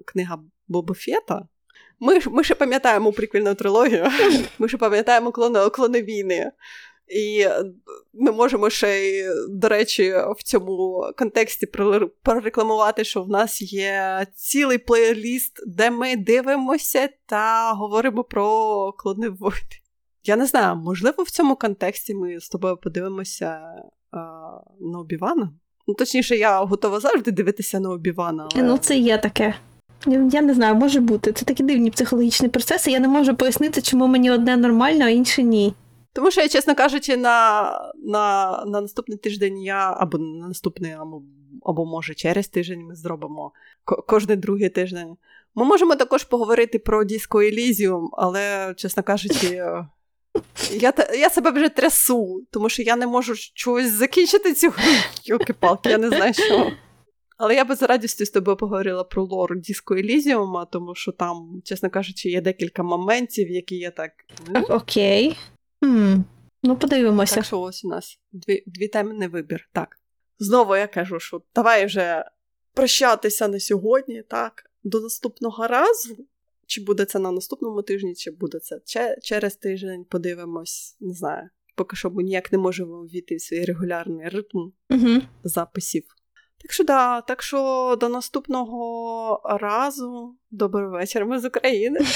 книга Боба Фета. Ми ж ми ще пам'ятаємо приквільну трилогію, ми ще пам'ятаємо клони, клони війни. І ми можемо ще й, до речі, в цьому контексті прорекламувати, що в нас є цілий плейліст, де ми дивимося та говоримо про клони войни. Я не знаю, можливо, в цьому контексті ми з тобою подивимося а, на Обівана. Ну, точніше, я готова завжди дивитися на Обівана. Але... Ну, це є таке. Я не знаю, може бути. Це такі дивні психологічні процеси. Я не можу пояснити, чому мені одне нормально, а інше ні. Тому що я, чесно кажучи, на на, на наступний тиждень я або на наступний, або, або може через тиждень ми зробимо кожний другий тиждень. Ми можемо також поговорити про Disco Elysium, але, чесно кажучи, я я себе вже трясу, тому що я не можу чогось закінчити цю Йоки-палки, я не знаю що. Але я би з радістю з тобою поговорила про лор Disco Elysium, тому що там, чесно кажучи, є декілька моментів, які я так. Окей. Хм, Ну, подивимося. Так що ось у нас дві дві теми не вибір. Так. Знову я кажу, що давай вже прощатися на сьогодні, так? До наступного разу. Чи буде це на наступному тижні, чи буде це через тиждень, подивимось, не знаю. Поки що ми ніяк не можемо ввійти в свій регулярний ритм угу. записів. Так що да, так що до наступного разу добрий вечір ми з України.